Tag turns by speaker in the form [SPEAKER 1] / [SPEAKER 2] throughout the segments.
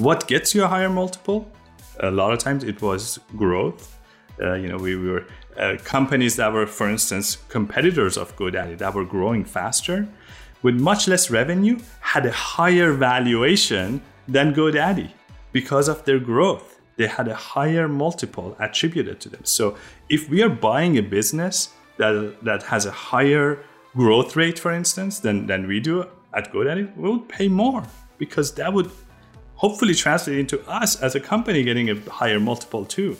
[SPEAKER 1] What gets you a higher multiple? A lot of times it was growth. Uh, you know, we, we were uh, companies that were, for instance, competitors of GoDaddy that were growing faster with much less revenue had a higher valuation than GoDaddy because of their growth. They had a higher multiple attributed to them. So if we are buying a business that, that has a higher growth rate, for instance, than, than we do at GoDaddy, we would pay more because that would hopefully translate into us as a company getting a higher multiple too.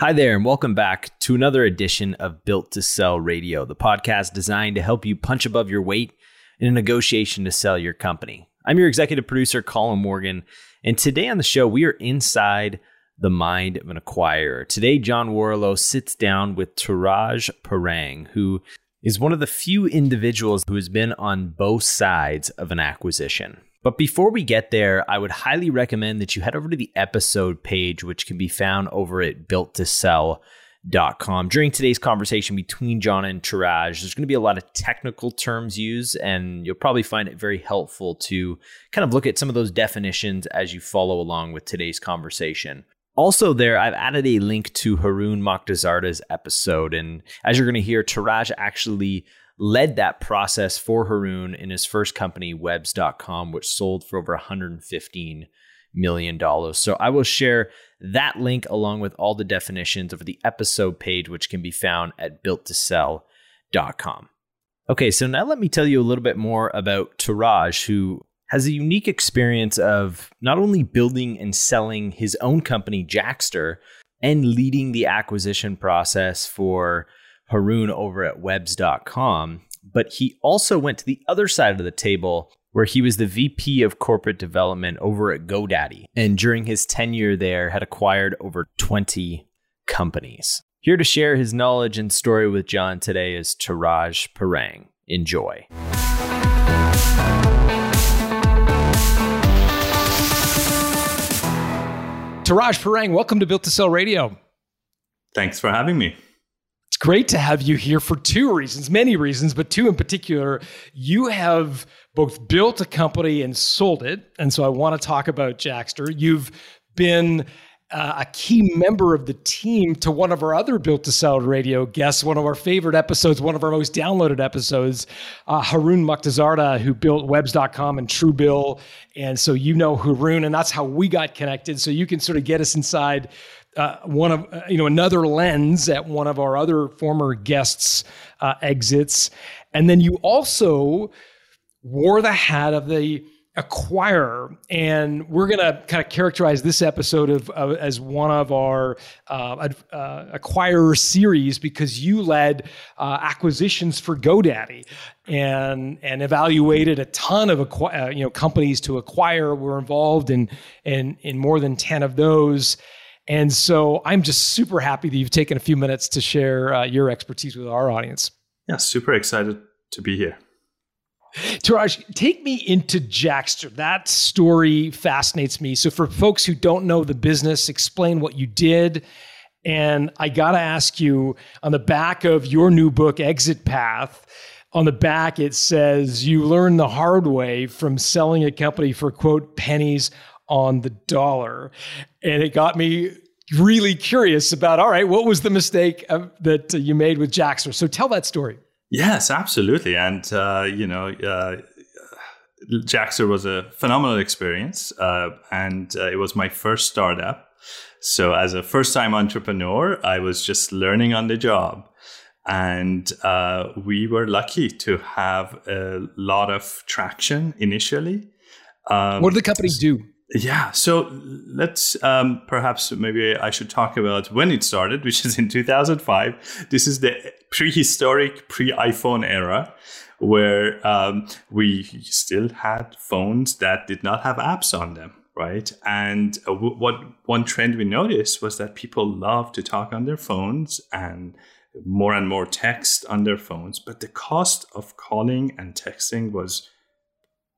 [SPEAKER 2] Hi there, and welcome back to another edition of Built to Sell Radio, the podcast designed to help you punch above your weight in a negotiation to sell your company. I'm your executive producer, Colin Morgan, and today on the show, we are inside the mind of an acquirer. Today, John Warrillow sits down with Touraj Parang, who is one of the few individuals who has been on both sides of an acquisition. But before we get there, I would highly recommend that you head over to the episode page, which can be found over at builttosell.com. During today's conversation between John and Touraj, there's going to be a lot of technical terms used, and you'll probably find it very helpful to kind of look at some of those definitions as you follow along with today's conversation. Also, there, I've added a link to Haroon Mokhtarzada's episode. And as you're going to hear, Touraj actually led that process for Haroon in his first company, webs.com, which sold for over $115 million. So I will share that link along with all the definitions over the episode page, which can be found at builttosell.com. Okay, so now let me tell you a little bit more about Touraj, who has a unique experience of not only building and selling his own company, Jaxtr, and leading the acquisition process for Haroon over at webs.com, but he also went to the other side of the table where he was the VP of corporate development over at GoDaddy. And during his tenure there, had acquired over 20 companies. Here to share his knowledge and story with John today is Touraj Parang. Enjoy.
[SPEAKER 3] Touraj Parang, welcome to Built to Sell Radio.
[SPEAKER 1] Thanks for having me
[SPEAKER 3] great to have you here for two reasons, many reasons, but two in particular. You have both built a company and sold it. And so I want to talk about Jaxtr. You've been uh, a key member of the team to one of our other Built to Sell radio guests, one of our favorite episodes, one of our most downloaded episodes, uh, Haroon Mokhtarzada, who built webs.com and Truebill. And so you know Haroon, and that's how we got connected. So you can sort of get us inside uh, one of uh, you know another lens at one of our other former guests' uh, exits, and then you also wore the hat of the acquirer. And we're going to kind of characterize this episode of, as one of our uh, uh, acquirer series because you led acquisitions for godaddy and and evaluated a ton of acqu- you know companies to acquire. We're involved in in in more than 10 of those and so I'm just super happy that you've taken a few minutes to share uh, your expertise with our audience.
[SPEAKER 1] Yeah, super excited to be here.
[SPEAKER 3] Touraj, take me into Jaxtr. That story fascinates me. So, for folks who don't know the business, explain what you did. And I got to ask you on the back of your new book, Exit Path, on the back it says you learned the hard way from selling a company for quote pennies on the dollar. And it got me really curious about all right, what was the mistake that you made with Jaxtr? So tell that story.
[SPEAKER 1] Yes, absolutely. And, uh, you know, uh, Jaxtr was a phenomenal experience. Uh, and uh, it was my first startup. So, as a first time entrepreneur, I was just learning on the job. And uh, we were lucky to have a lot of traction initially.
[SPEAKER 3] Um, what did the company do?
[SPEAKER 1] Yeah, so let's um, perhaps maybe I should talk about when it started, which is in 2005. This is the prehistoric pre iPhone era where um, we still had phones that did not have apps on them, right? And uh, w- what one trend we noticed was that people love to talk on their phones and more and more text on their phones, but the cost of calling and texting was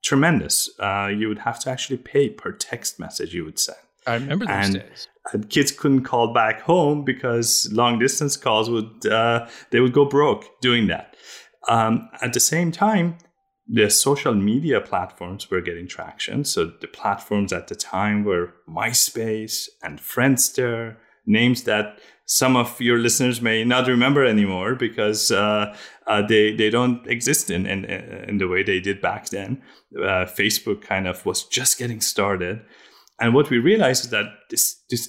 [SPEAKER 1] tremendous. Uh, you would have to actually pay per text message you would send.
[SPEAKER 3] I remember those and, days.
[SPEAKER 1] And kids couldn't call back home because long distance calls would uh, they would go broke doing that. Um, at the same time, the social media platforms were getting traction. So the platforms at the time were MySpace and Friendster, names that some of your listeners may not remember anymore because uh, uh, they they don't exist in, in in the way they did back then. Uh, Facebook kind of was just getting started, and what we realized is that this this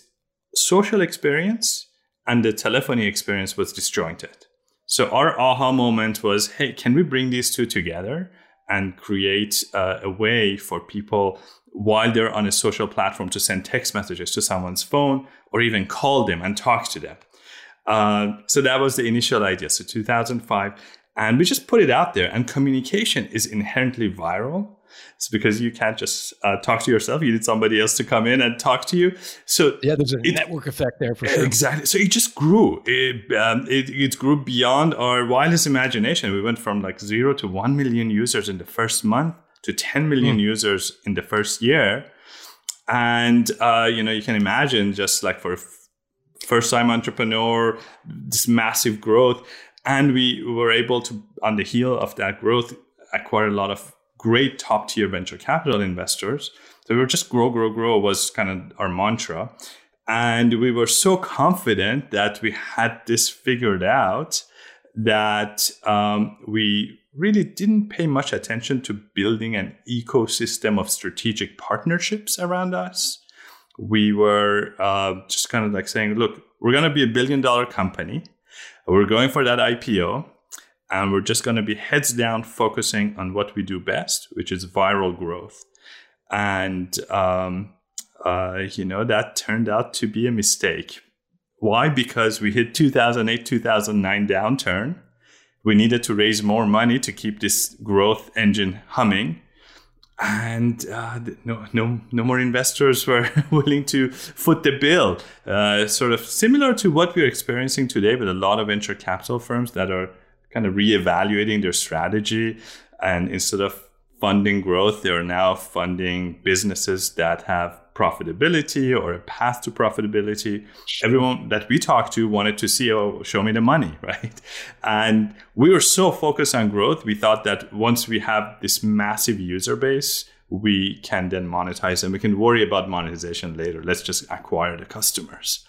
[SPEAKER 1] social experience and the telephony experience was disjointed. So our aha moment was, hey, can we bring these two together and create uh, a way for people while they're on a social platform to send text messages to someone's phone or even call them and talk to them. Uh, so that was the initial idea. So 2005, and we just put it out there. And communication is inherently viral. It's because you can't just uh, talk to yourself. You need somebody else to come in and talk to you. So
[SPEAKER 3] yeah, there's a it, network effect there for sure.
[SPEAKER 1] Exactly. So it just grew. It, um, it, it grew beyond our wildest imagination. We went from like zero to one million users in the first month to 10 million mm. users in the first year. And uh, you know, you can imagine just like for first time entrepreneur, this massive growth. And we were able to, on the heel of that growth, acquire a lot of great top tier venture capital investors. So we were just grow, grow, grow was kind of our mantra. And we were so confident that we had this figured out that um, we really didn't pay much attention to building an ecosystem of strategic partnerships around us. We were uh, just kind of like saying, look, we're going to be a billion dollar company. We're going for that IPO and we're just going to be heads down focusing on what we do best, which is viral growth. And um, uh, you know that turned out to be a mistake. Why? Because we hit 2008 2009 downturn. We needed to raise more money to keep this growth engine humming and uh, no, no, no more investors were willing to foot the bill. Uh, sort of similar to what we're experiencing today with a lot of venture capital firms that are kind of reevaluating their strategy, and instead of funding growth, they are now funding businesses that have profitability or a path to profitability. Everyone that we talked to wanted to see, oh, show me the money, right? And we were so focused on growth, we thought that once we have this massive user base, we can then monetize them. We can worry about monetization later. Let's just acquire the customers.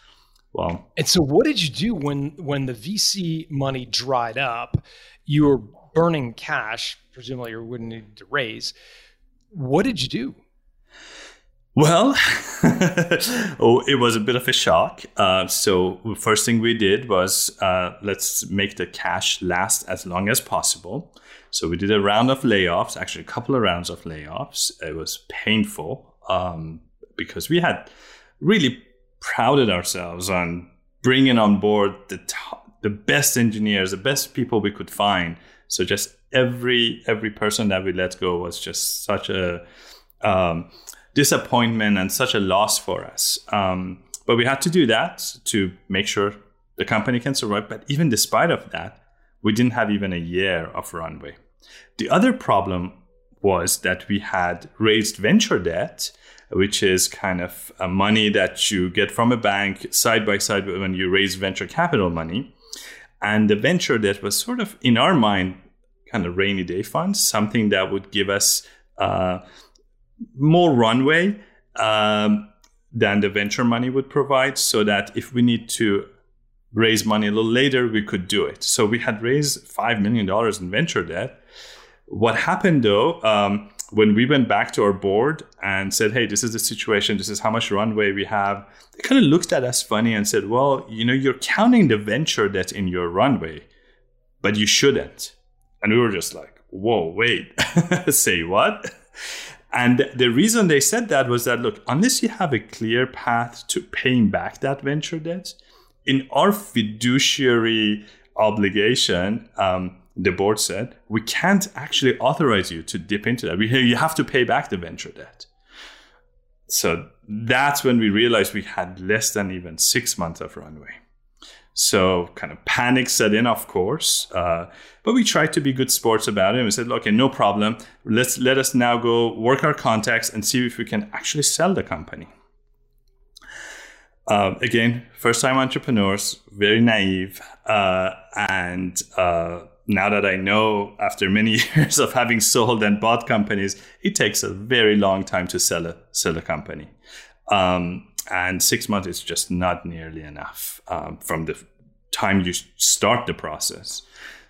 [SPEAKER 1] Well,
[SPEAKER 3] and so what did you do when when the VC money dried up? You were burning cash, presumably you wouldn't need to raise. What did you do?
[SPEAKER 1] Well, oh, it was a bit of a shock. Uh, so first thing we did was uh, let's make the cash last as long as possible. So we did a round of layoffs, actually a couple of rounds of layoffs. It was painful um, because we had really prided ourselves on bringing on board the the best engineers, the best people we could find. So just every every person that we let go was just such a um, disappointment and such a loss for us. Um, but we had to do that to make sure the company can survive. But even despite of that, we didn't have even a year of runway. The other problem was that we had raised venture debt, which is kind of money that you get from a bank side by side when you raise venture capital money. And the venture debt was sort of, in our mind, kind of rainy day funds, something that would give us uh, more runway um, than the venture money would provide, so that if we need to raise money a little later, we could do it. So we had raised $5 million in venture debt. What happened though, um, when we went back to our board and said, hey, this is the situation, this is how much runway we have, they kind of looked at us funny and said, well, you know, you're counting the venture debt in your runway, but you shouldn't. And we were just like, whoa, wait, say what? And the reason they said that was that look, unless you have a clear path to paying back that venture debt, in our fiduciary obligation, um, the board said, we can't actually authorize you to dip into that. We, you have to pay back the venture debt. So that's when we realized we had less than even six months of runway. So kind of panic set in, of course. Uh, but we tried to be good sports about it. And we said, okay, no problem. Let's let us now go work our contacts and see if we can actually sell the company. Uh, again, first time entrepreneurs, very naive, uh, and uh, now that I know after many years of having sold and bought companies, it takes a very long time to sell a sell a company. Um, and six months is just not nearly enough um, from the time you start the process.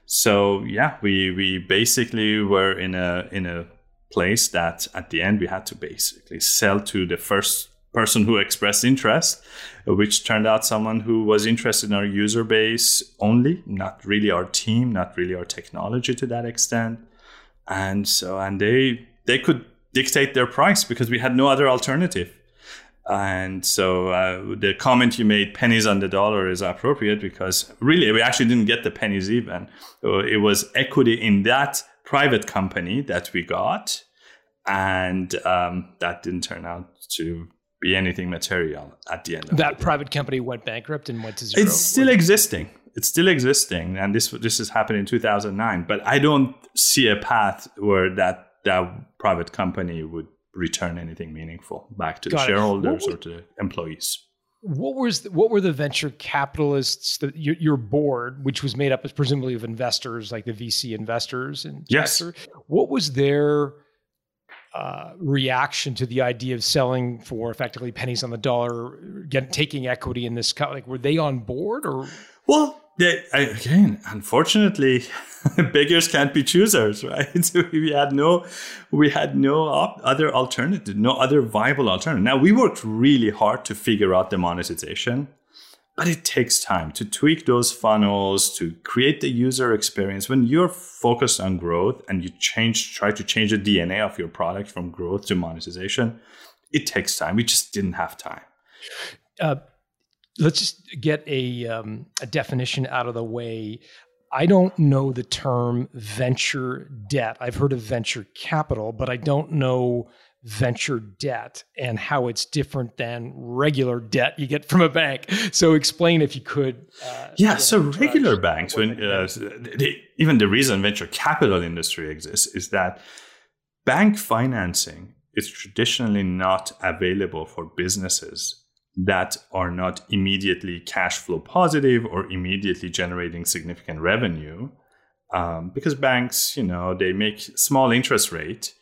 [SPEAKER 1] So yeah, we we basically were in a in a place that at the end we had to basically sell to the first person who expressed interest, which turned out someone who was interested in our user base only, not really our team, not really our technology to that extent. And so, and they they could dictate their price because we had no other alternative. And so uh, the comment you made, pennies on the dollar, is appropriate because really we actually didn't get the pennies even. It was equity in that private company that we got, and um, that didn't turn out to be anything material at the end.
[SPEAKER 3] of that private company went bankrupt and went to zero.
[SPEAKER 1] It's still existing. It's still existing, and this this has happened in 2009. But I don't see a path where that that private company would return anything meaningful back to Got the shareholders or to the employees.
[SPEAKER 3] What was the, what were the venture capitalists that your, your, board, which was made up as presumably of investors like the VC investors and
[SPEAKER 1] yes,
[SPEAKER 3] what was their uh, reaction to the idea of selling for effectively pennies on the dollar, get, taking equity in this company? Like, were they on board or?
[SPEAKER 1] Well, they, again, unfortunately, beggars can't be choosers, right? So we had no, we had no op- other alternative, no other viable alternative. Now we worked really hard to figure out the monetization, but it takes time to tweak those funnels, to create the user experience. When you're focused on growth and you change, try to change the DNA of your product from growth to monetization, it takes time. We just didn't have time.
[SPEAKER 3] Uh, let's just get a, um, a definition out of the way. I don't know the term venture debt. I've heard of venture capital, but I don't know venture debt and how it's different than regular debt you get from a bank. So explain if you could.
[SPEAKER 1] Uh, yeah, so regular banks, when uh, the, even the reason venture capital industry exists is that bank financing is traditionally not available for businesses that are not immediately cash flow positive or immediately generating significant revenue um, because banks you know they make small interest rate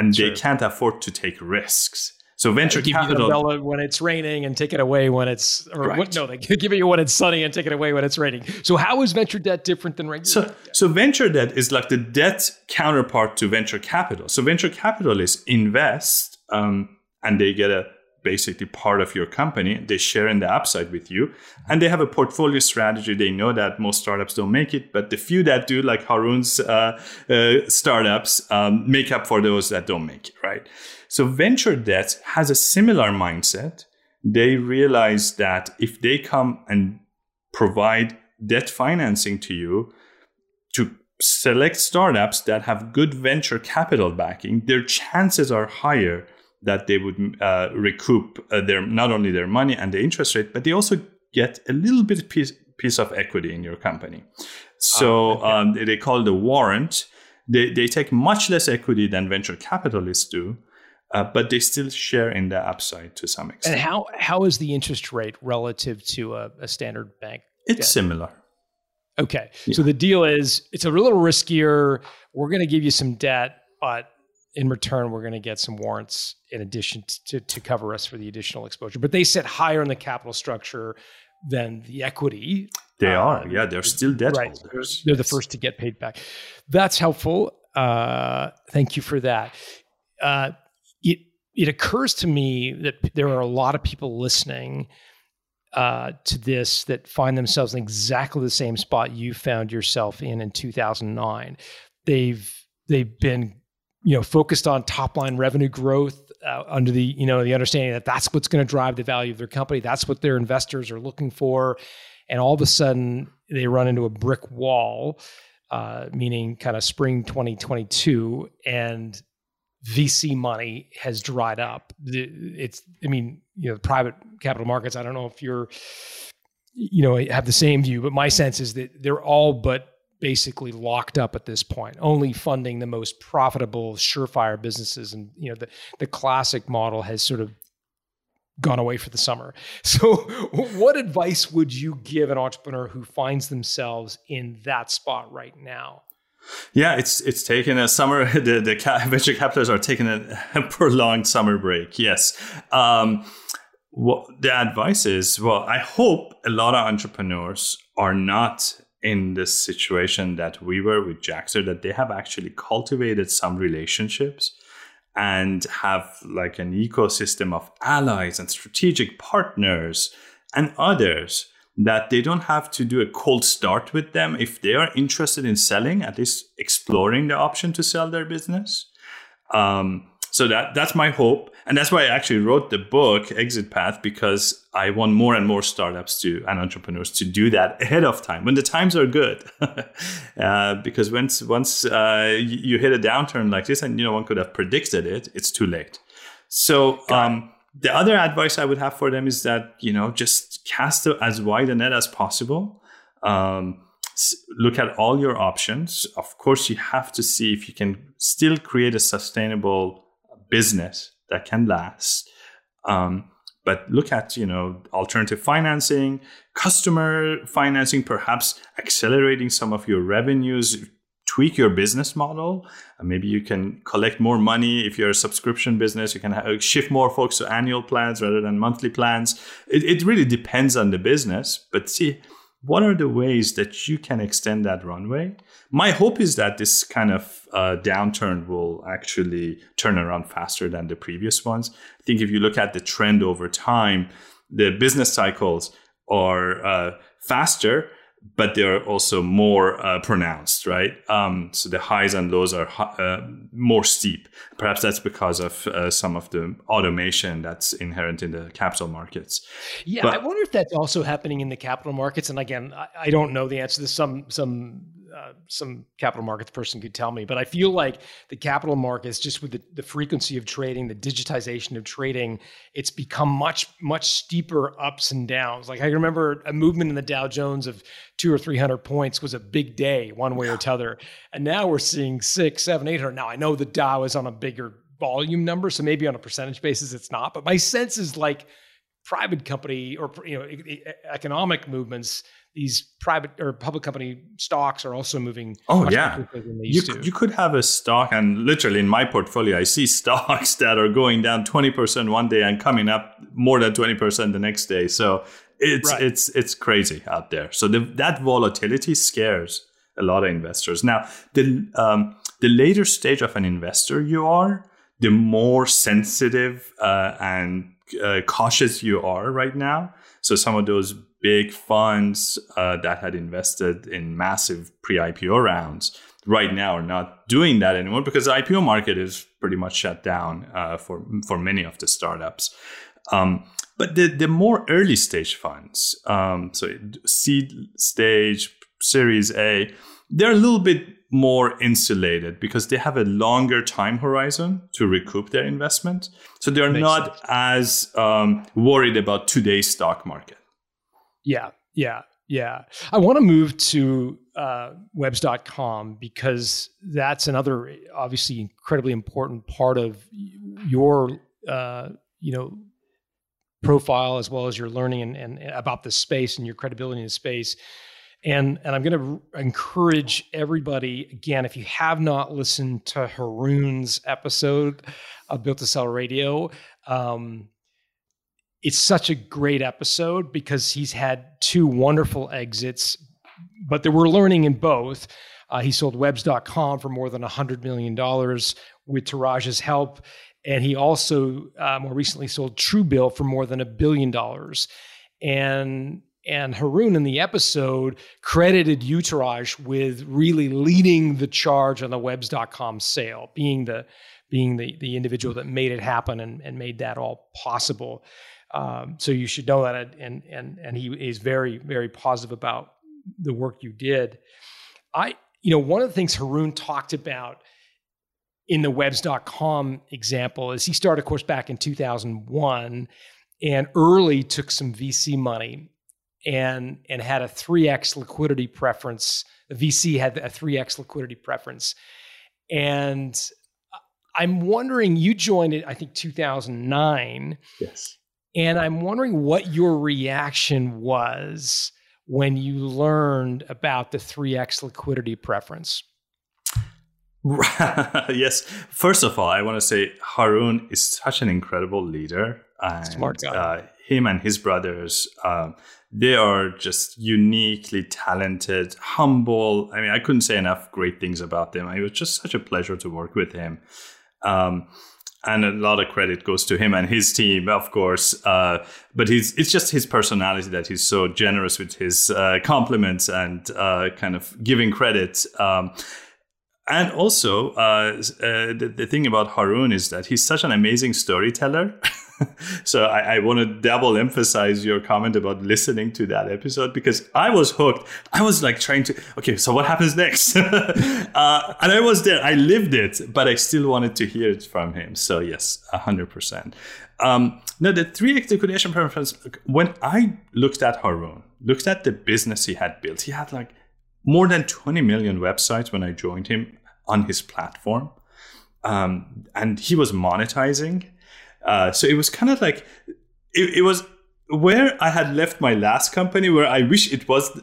[SPEAKER 1] and sure. they can't afford to take risks so venture
[SPEAKER 3] give
[SPEAKER 1] capital
[SPEAKER 3] you umbrella when it's raining and take it away when it's or right. what, no they give it you when it's sunny and take it away when it's raining so how is venture debt different than regular
[SPEAKER 1] so,
[SPEAKER 3] debt?
[SPEAKER 1] so venture debt is like the debt counterpart to venture capital so venture capitalists invest um, and they get a basically part of your company. They share in the upside with you. And they have a portfolio strategy. They know that most startups don't make it, but the few that do, like Haroon's uh, uh, startups, um, make up for those that don't make it, right? So venture debt has a similar mindset. They realize that if they come and provide debt financing to you to select startups that have good venture capital backing, their chances are higher that they would uh, recoup uh, their not only their money and the interest rate, but they also get a little bit piece piece of equity in your company. So oh, okay. um, they call it a warrant. They they take much less equity than venture capitalists do. Uh, but they still share in the upside to some extent.
[SPEAKER 3] And how how is the interest rate relative to a, a standard bank?
[SPEAKER 1] It's debt? similar.
[SPEAKER 3] Okay, yeah. so the deal is it's a little riskier. We're going to give you some debt, but in return, we're going to get some warrants in addition to, to cover us for the additional exposure. But they sit higher in the capital structure than the equity.
[SPEAKER 1] They um, are, yeah, they're still debt right. holders.
[SPEAKER 3] They're, the first to get paid back. That's helpful. Uh, thank you for that. Uh, it it occurs to me that there are a lot of people listening uh, to this that find themselves in exactly the same spot you found yourself in in 2009. They've they've been you know focused on top line revenue growth uh, under the you know the understanding that that's what's going to drive the value of their company. That's what their investors are looking for. And all of a sudden they run into a brick wall uh, meaning kind of spring 2022 and vc money has dried up. It's i mean you know private capital markets i don't know if you're you know have the same view but my sense is that they're all but basically locked up at this point, only funding the most profitable, surefire businesses. And you know, the the classic model has sort of gone away for the summer. So, what advice would you give an entrepreneur who finds themselves in that spot right now?
[SPEAKER 1] Yeah, it's it's taken a summer. The, the venture capitalists are taking a, prolonged summer break. Yes. Um, what the advice is, well, I hope a lot of entrepreneurs are not in this situation that we were with Jaxtr, that they have actually cultivated some relationships and have like an ecosystem of allies and strategic partners and others that they don't have to do a cold start with them. If they are interested in selling at least exploring the option to sell their business. Um, so that that's my hope. And that's why i actually wrote the book exit path because i want more and more startups to and entrepreneurs to do that ahead of time when the times are good. Uh, because once once uh, you hit a downturn like this and you know one could have predicted it it's too late. So um, the other advice i would have for them is that you know just cast as wide a net as possible. Um, look at all your options. Of course you have to see if you can still create a sustainable business that can last. Um, but look at you know alternative financing, customer financing, perhaps accelerating some of your revenues. Tweak your business model. Maybe you can collect more money if you're a subscription business. You can have, shift more folks to annual plans rather than monthly plans. It, it really depends on the business. But see, what are the ways that you can extend that runway? My hope is that this kind of uh, downturn will actually turn around faster than the previous ones. I think if you look at the trend over time, the business cycles are uh, faster, but they're also more uh, pronounced, right? Um, so the highs and lows are uh, more steep. Perhaps that's because of uh, some of the automation that's inherent in the capital markets.
[SPEAKER 3] Yeah, but, I wonder if that's also happening in the capital markets. And again, I, I don't know the answer to this. Some some uh, some capital markets person could tell me, but I feel like the capital markets, just with the, the frequency of trading, the digitization of trading, it's become much, much steeper ups and downs. Like I remember a movement in the Dow Jones of two or 300 points was a big day one way or t'other. And now we're seeing six, seven, 800. Now I know the Dow is on a bigger volume number, so maybe on a percentage basis it's not, but my sense is like private company or, you know, economic movements these private or public company stocks are also moving.
[SPEAKER 1] Oh yeah, you, you could have a stock, and literally in my portfolio, I see stocks that are going down twenty percent one day and coming up more than twenty percent the next day. So it's right. it's it's crazy out there. So the, that volatility scares a lot of investors. Now the um, the later stage of an investor you are, the more sensitive uh, and uh, cautious you are right now. So some of those big funds uh, that had invested in massive pre-IPO rounds right now are not doing that anymore because the IPO market is pretty much shut down uh, for for many of the startups. Um, but the the more early stage funds, um, so seed stage, Series A, they're a little bit more insulated because they have a longer time horizon to recoup their investment. So they're Makes not sense. as um, worried about today's stock market.
[SPEAKER 3] Yeah, yeah, yeah. I want to move to uh, webs.com because that's another obviously incredibly important part of your, uh, you know, profile as well as your learning and, and about the space and your credibility in the space. And, and I'm going to encourage everybody again, if you have not listened to Haroon's episode of Built to Sell Radio, um, it's such a great episode because he's had two wonderful exits, but there were learning in both. Uh, he sold webs.com for more than $100 million with Touraj's help. And he also uh, more recently sold Truebill for more than a billion dollars. And and Haroon in the episode credited Utaraj with really leading the charge on the webs.com sale, being the being the, the individual that made it happen and, and made that all possible. Um, so you should know that, and and and he is very very positive about the work you did. I, you know, one of the things Haroon talked about in the webs.com example is he started, of course, back in 2001 and early took some VC money and and had a 3x liquidity preference. The VC had a 3x liquidity preference. And I'm wondering, you joined it, I think 2009.
[SPEAKER 1] Yes
[SPEAKER 3] And I'm wondering what your reaction was when you learned about the 3x liquidity preference.
[SPEAKER 1] yes. First of all, I want to say Haroon is such an incredible leader.
[SPEAKER 3] And, Smart guy. Uh,
[SPEAKER 1] him and his brothers, um, they are just uniquely talented, humble. I mean, I couldn't say enough great things about them. It was just such a pleasure to work with him. Um, and a lot of credit goes to him and his team, of course. Uh, but he's it's just his personality that he's so generous with his uh, compliments and uh, kind of giving credit. Um, and also, uh, uh, the, the, thing about Haroon is that he's such an amazing storyteller. so I, I want to double emphasize your comment about listening to that episode because I was hooked. I was like trying to, okay, so what happens next? uh, and I was there. I lived it, but I still wanted to hear it from him. So yes, hundred percent. Um, now the three X liquidation preference. When I looked at Haroon, looked at the business he had built, he had like more than 20 million websites when I joined him on his platform. Um, and he was monetizing. Uh, so it was kind of like, it, it, was where I had left my last company, where I wish it was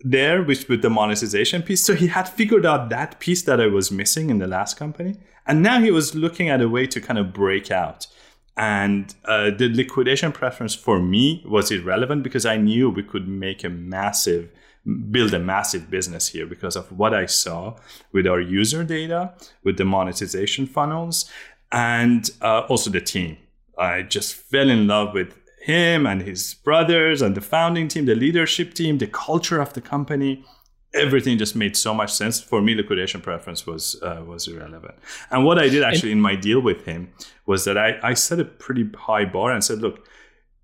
[SPEAKER 1] there, which with the monetization piece. So he had figured out that piece that I was missing in the last company. And now he was looking at a way to kind of break out. And uh, the liquidation preference for me was irrelevant because I knew we could make a massive build a massive business here because of what I saw with our user data, with the monetization funnels, and uh, also the team. I just fell in love with him and his brothers and the founding team, the leadership team, the culture of the company. Everything just made so much sense for me. Liquidation preference was uh, was irrelevant. And what I did actually in my deal with him was that I, I set a pretty high bar and said, "Look,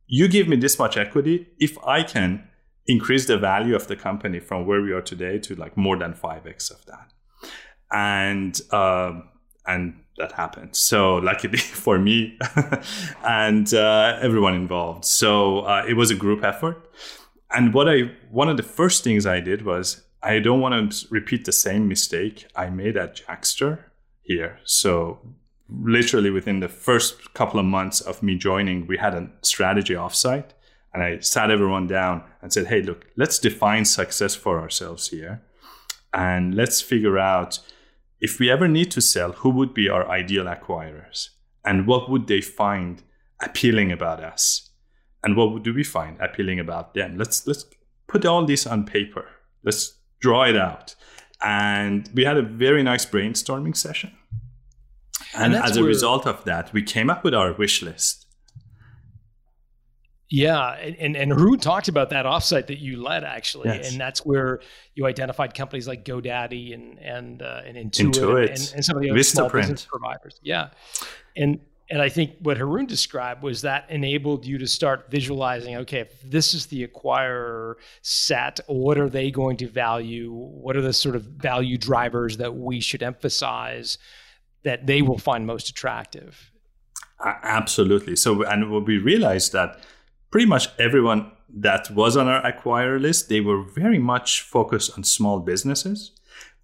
[SPEAKER 1] you give me this much equity. If I can increase the value of the company from where we are today to like more than 5x of that and uh, and that happened. So luckily for me and uh, everyone involved. So uh, it was a group effort. And what i one of the first things i did was i don't want to repeat the same mistake i made at jaxtr here. So literally within the first couple of months of me joining we had a strategy offsite. And I sat everyone down and said, hey, look, let's define success for ourselves here. And let's figure out if we ever need to sell, who would be our ideal acquirers? And what would they find appealing about us? And what do we find appealing about them? Let's let's put all this on paper. Let's draw it out. And we had a very nice brainstorming session. And, and as a result of that, we came up with our wish list.
[SPEAKER 3] Yeah, and and Haroon talked about that offsite that you led actually, yes. and that's where you identified companies like GoDaddy and and uh, and Intuit, Intuit. And, and, some of the other small business providers. Yeah, and and I think what Haroon described was that enabled you to start visualizing. Okay, if this is the acquirer set, what are they going to value? What are the sort of value drivers that we should emphasize that they will find most attractive?
[SPEAKER 1] Absolutely. So, and what we realized that pretty much everyone that was on our acquire list, they were very much focused on small businesses.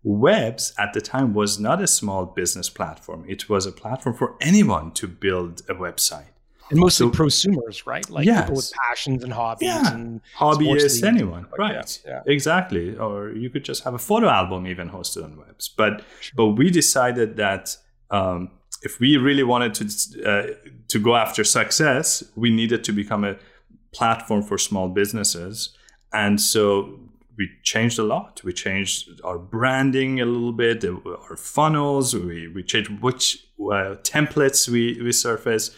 [SPEAKER 1] Webs at the time was not a small business platform. It was a platform for anyone to build a website.
[SPEAKER 3] And mostly so, prosumers, right? Like yes. people with passions and hobbies
[SPEAKER 1] yeah.
[SPEAKER 3] and
[SPEAKER 1] hobbyists, anyone. Like, right. Yeah. Exactly. Or you could just have a photo album even hosted on webs. But sure. but we decided that um, if we really wanted to uh, to go after success, we needed to become a platform for small businesses. And so we changed a lot. We changed our branding a little bit, our funnels, we, we changed which uh, templates we, we surface,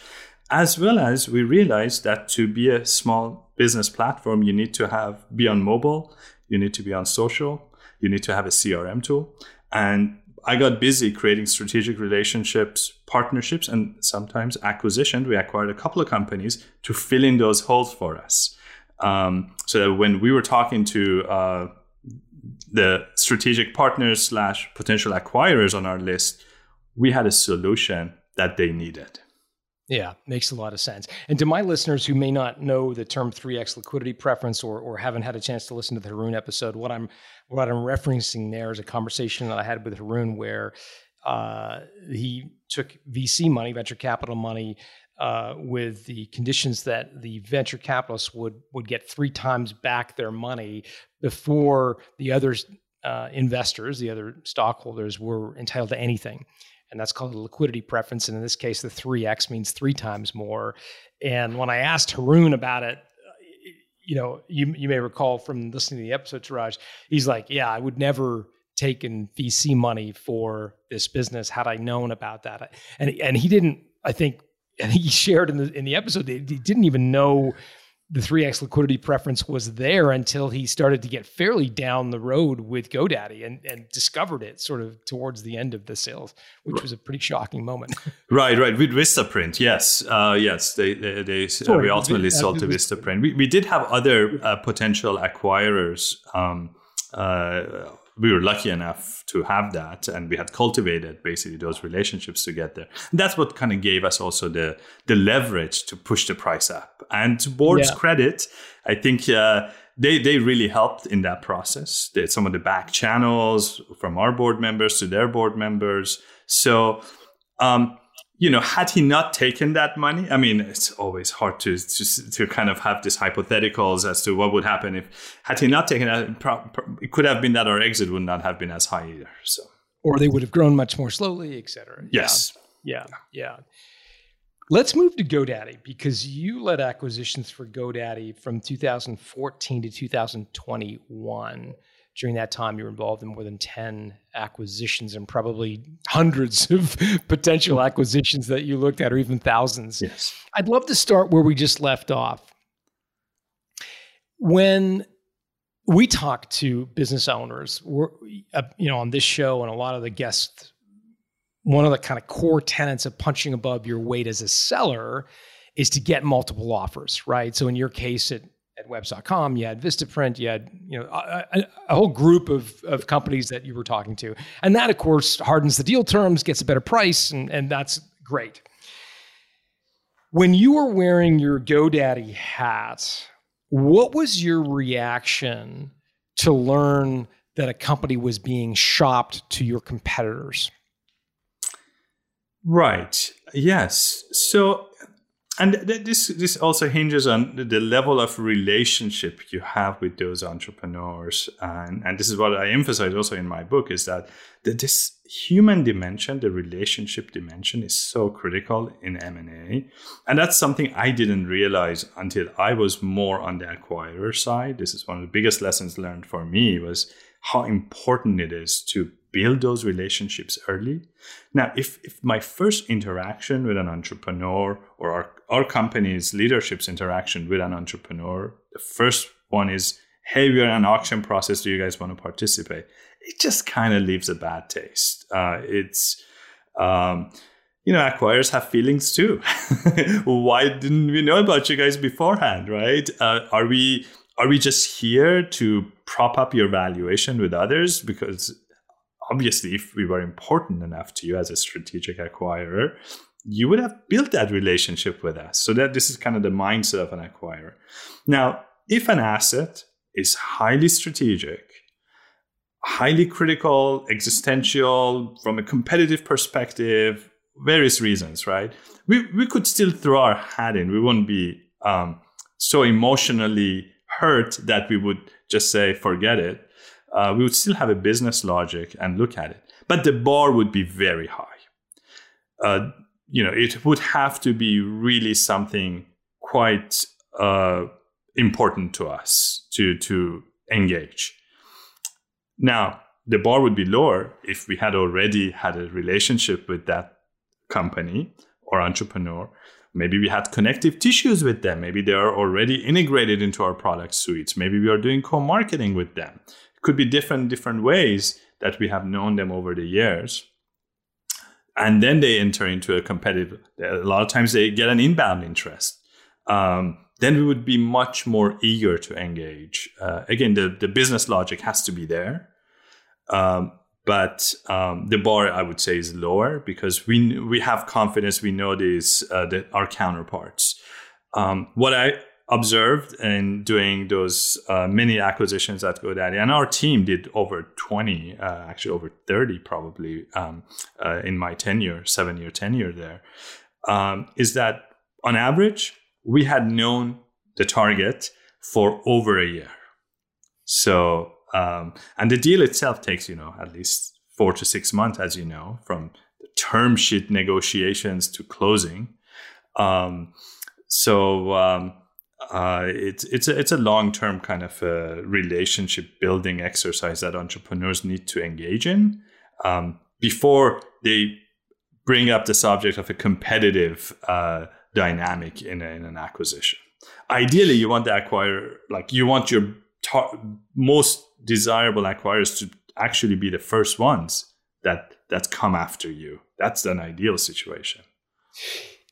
[SPEAKER 1] as well as we realized that to be a small business platform, you need to have be on mobile, you need to be on social, you need to have a CRM tool. And I got busy creating strategic relationships, partnerships, and sometimes acquisition. We acquired a couple of companies to fill in those holes for us. Um, so that when we were talking to uh, the strategic partners slash potential acquirers on our list, we had a solution that they needed.
[SPEAKER 3] Yeah, makes a lot of sense. And to my listeners who may not know the term 3x liquidity preference or, or haven't had a chance to listen to the Haroon episode, what I'm what I'm referencing there is a conversation that I had with Haroon where uh, he took VC money, venture capital money, uh, with the conditions that the venture capitalists would would get three times back their money before the other uh, investors, the other stockholders, were entitled to anything. And that's called a liquidity preference. And in this case, the 3x means three times more. And when I asked Haroon about it, you know, you you may recall from listening to the episode, Raj, he's like, yeah, I would never taken VC money for this business had I known about that. And and he didn't, I think, and he shared in the in the episode, he didn't even know the 3x liquidity preference was there until he started to get fairly down the road with GoDaddy and, and discovered it sort of towards the end of the sales, which was a pretty shocking moment.
[SPEAKER 1] right, right. With Vistaprint, yes. Uh, yes, they, they, they Sorry, we ultimately sold to Vistaprint. We, we did have other uh, potential acquirers. Um, uh, we were lucky enough to have that and we had cultivated basically those relationships to get there and that's what kind of gave us also the the leverage to push the price up. And to board's yeah. credit i think uh, they they really helped in that process. They, some of the back channels from our board members to their board members. So um, you know, had he not taken that money, I mean, it's always hard to, to to kind of have these hypotheticals as to what would happen if had he not taken that. It could have been that our exit would not have been as high either. So,
[SPEAKER 3] or they would have grown much more slowly, et cetera.
[SPEAKER 1] Yes.
[SPEAKER 3] Yeah. Yeah. yeah. Let's move to GoDaddy because you led acquisitions for GoDaddy from 2014 to 2021 during that time you were involved in more than 10 acquisitions and probably hundreds of potential acquisitions that you looked at or even thousands.
[SPEAKER 1] Yes.
[SPEAKER 3] I'd love to start where we just left off. When we talk to business owners we're, uh, you know on this show and a lot of the guests one of the kind of core tenets of punching above your weight as a seller is to get multiple offers right? So in your case it at webs.com, you had Vistaprint, you had you know a, a, whole group of, of companies that you were talking to. And that, of course, hardens the deal terms, gets a better price, and, and that's great. When you were wearing your GoDaddy hat, what was your reaction to learn that a company was being shopped to your competitors?
[SPEAKER 1] Right. Yes. So and this this also hinges on the level of relationship you have with those entrepreneurs. And and this is what i emphasize also in my book is that this human dimension the relationship dimension is so critical in m&a and that's something i didn't realize until i was more on the acquirer side. This is one of the biggest lessons learned for me was how important it is to build those relationships early. Now, if, if my first interaction with an entrepreneur or our, our company's leadership's interaction with an entrepreneur, the first one is, hey, we're in an auction process. Do you guys want to participate? It just kind of leaves a bad taste. Uh, it's, um, you know, acquirers have feelings too. Why didn't we know about you guys beforehand, right? Uh, are we are we just here to prop up your valuation with others because obviously, if we were important enough to you as a strategic acquirer, you would have built that relationship with us. So that this is kind of the mindset of an acquirer. Now, if an asset is highly strategic, highly critical, existential, from a competitive perspective, various reasons, right? We, we could still throw our hat in. We wouldn't be um, so emotionally hurt that we would just say, forget it uh, we would still have a business logic and look at it. But the bar would be very high. Uh, you know, it would have to be really something quite uh, important to us to to engage. Now, the bar would be lower if we had already had a relationship with that company or entrepreneur. Maybe we had connective tissues with them. Maybe they are already integrated into our product suites. Maybe we are doing co-marketing with them could be different different ways that we have known them over the years. And then they enter into a competitive a lot of times they get an inbound interest. Um, then we would be much more eager to engage. Uh, again the, the business logic has to be there. Um, but um, the bar i would say is lower because we we have confidence we know these uh, that our counterparts. Um, what i observed in doing those uh, many acquisitions at GoDaddy, and our team did over 20, uh, actually over 30 probably um, uh, in my tenure, seven year tenure there, um, is that on average, we had known the target for over a year. So, um, and the deal itself takes, you know, at least four to six months, as you know, from the term sheet negotiations to closing. Um, so, um, uh, it's it's a, it's a long term kind of a relationship building exercise that entrepreneurs need to engage in um, before they bring up the subject of a competitive uh, dynamic in, a, in an acquisition. Ideally, you want the acquirer like you want your tar- most desirable acquirers to actually be the first ones that that come after you. That's an ideal situation.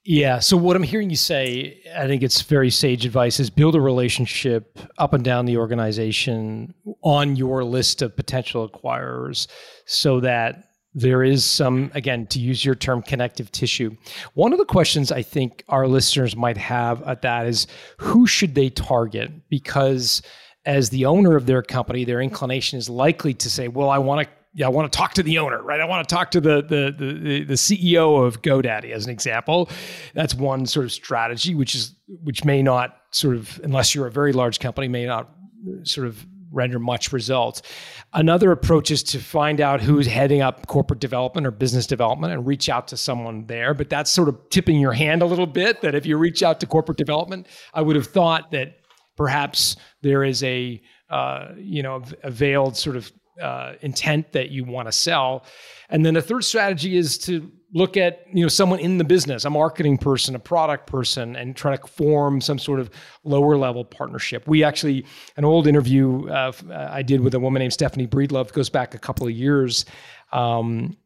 [SPEAKER 3] Yeah. So what I'm hearing you say, I think it's very sage advice is build a relationship up and down the organization on your list of potential acquirers so that there is some, again, to use your term, connective tissue. One of the questions I think our listeners might have at that is who should they target? Because as the owner of their company, their inclination is likely to say, well, I want to yeah, I want to talk to the owner, right? I want to talk to the, the the the CEO of GoDaddy as an example. That's one sort of strategy, which is which may not sort of, unless you're a very large company, may not sort of render much results. Another approach is to find out who's heading up corporate development or business development and reach out to someone there. But that's sort of tipping your hand a little bit. That if you reach out to corporate development, I would have thought that perhaps there is a uh, you know a veiled sort of uh, intent that you want to sell. And then the third strategy is to look at you know someone in the business, a marketing person, a product person, and try to form some sort of lower level partnership. We actually an old interview uh, I did with a woman named Stephanie Breedlove goes back a couple of years. Um,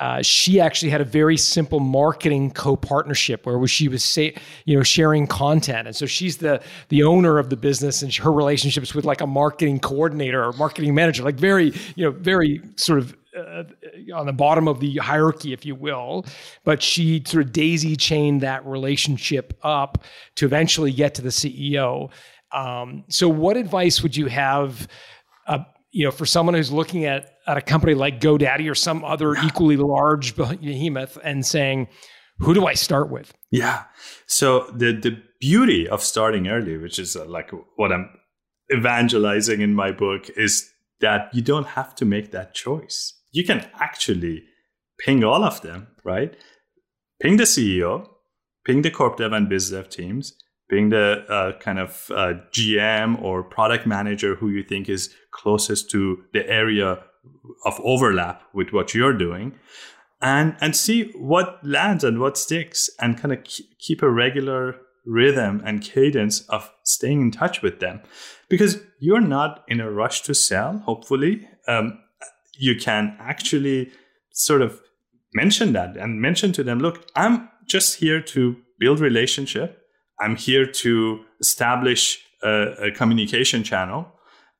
[SPEAKER 3] uh, she actually had a very simple marketing co-partnership where she was say, you know sharing content. And so she's the the owner of the business and her relationships with like a marketing coordinator or marketing manager like very you know very sort of uh, on the bottom of the hierarchy if you will. But she sort of daisy chained that relationship up to eventually get to the ceo um, so what advice would you have uh, you know, for someone who's looking at, at a company like GoDaddy or some other equally large behemoth and saying, who do I start with?
[SPEAKER 1] Yeah. So the the beauty of starting early, which is uh, like what I'm evangelizing in my book, is that you don't have to make that choice. You can actually ping all of them, right? Ping the CEO, ping the corp dev and biz dev teams, being the uh, kind of uh, GM or product manager who you think is closest to the area of overlap with what you're doing and and see what lands and what sticks and kind of keep a regular rhythm and cadence of staying in touch with them. Because you're not in a rush to sell hopefully um, you can actually sort of mention that and mention to them look i'm just here to build relationship I'm here to establish a, a communication channel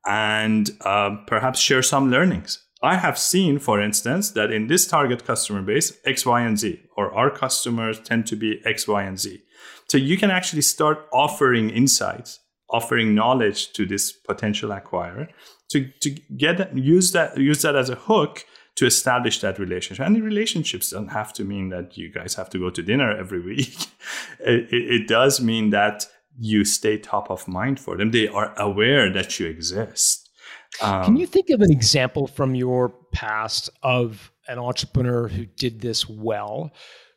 [SPEAKER 1] and uh, perhaps share some learnings. I have seen, for instance, that in this target customer base, X, Y, and Z, or our customers tend to be X, Y, and Z. So you can actually start offering insights, offering knowledge to this potential acquirer to, to get use that use that as a hook to establish that relationship. And the relationships don't have to mean that you guys have to go to dinner every week. it, it, does mean that you stay top of mind for them. They are aware that you exist.
[SPEAKER 3] Um, Can you think of an example from your past of an entrepreneur who did this well?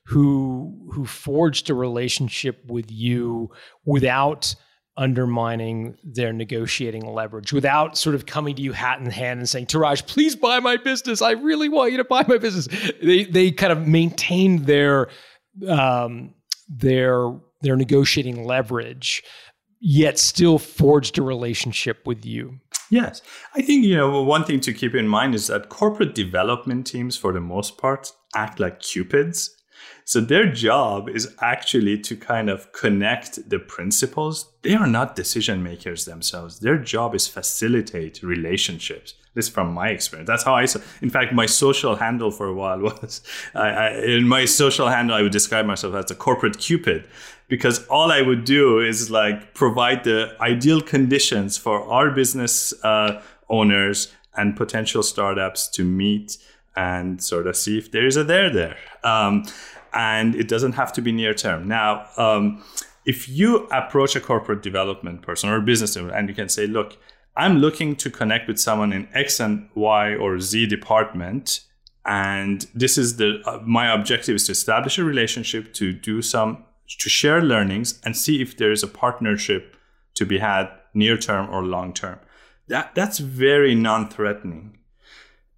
[SPEAKER 3] Who who forged a relationship with you without undermining their negotiating leverage without sort of coming to you hat in hand and saying, Touraj, please buy my business. I really want you to buy my business. They they kind of maintained their um, their their negotiating leverage, yet still forged a relationship with you.
[SPEAKER 1] Yes. I think, you know, one thing to keep in mind is that corporate development teams, for the most part, act like cupids so their job is actually to kind of connect the principals. They are not decision makers themselves. Their job is facilitate relationships. This from my experience. That's how I saw. In fact, my social handle for a while was I, I, in my social handle. I would describe myself as a corporate cupid because all I would do is like provide the ideal conditions for our business uh, owners and potential startups to meet and sort of see if there is a there there. Um, and it doesn't have to be near term. Now, um, if you approach a corporate development person or a business owner and you can say, look, I'm looking to connect with someone in X and Y or Z department, and this is the uh, my objective is to establish a relationship, to do some, to share learnings, and see if there is a partnership to be had near term or long term. That that's very non-threatening.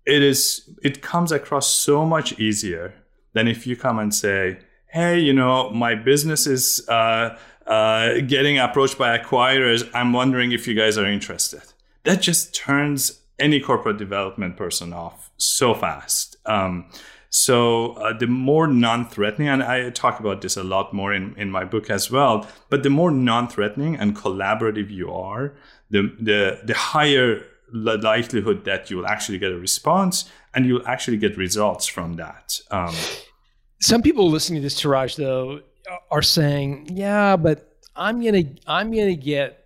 [SPEAKER 1] It is. It comes across so much easier than if you come and say, "Hey, you know, my business is." Uh, uh, getting approached by acquirers, I'm wondering if you guys are interested. That just turns any corporate development person off so fast. Um, so uh, the more non-threatening, and I talk about this a lot more in, in my book as well, but the more non-threatening and collaborative you are, the the the higher the likelihood that you will actually get a response and you'll actually get results from that. Um,
[SPEAKER 3] Some people listening to this, Touraj, though, are saying, "Yeah, but I'm gonna I'm gonna get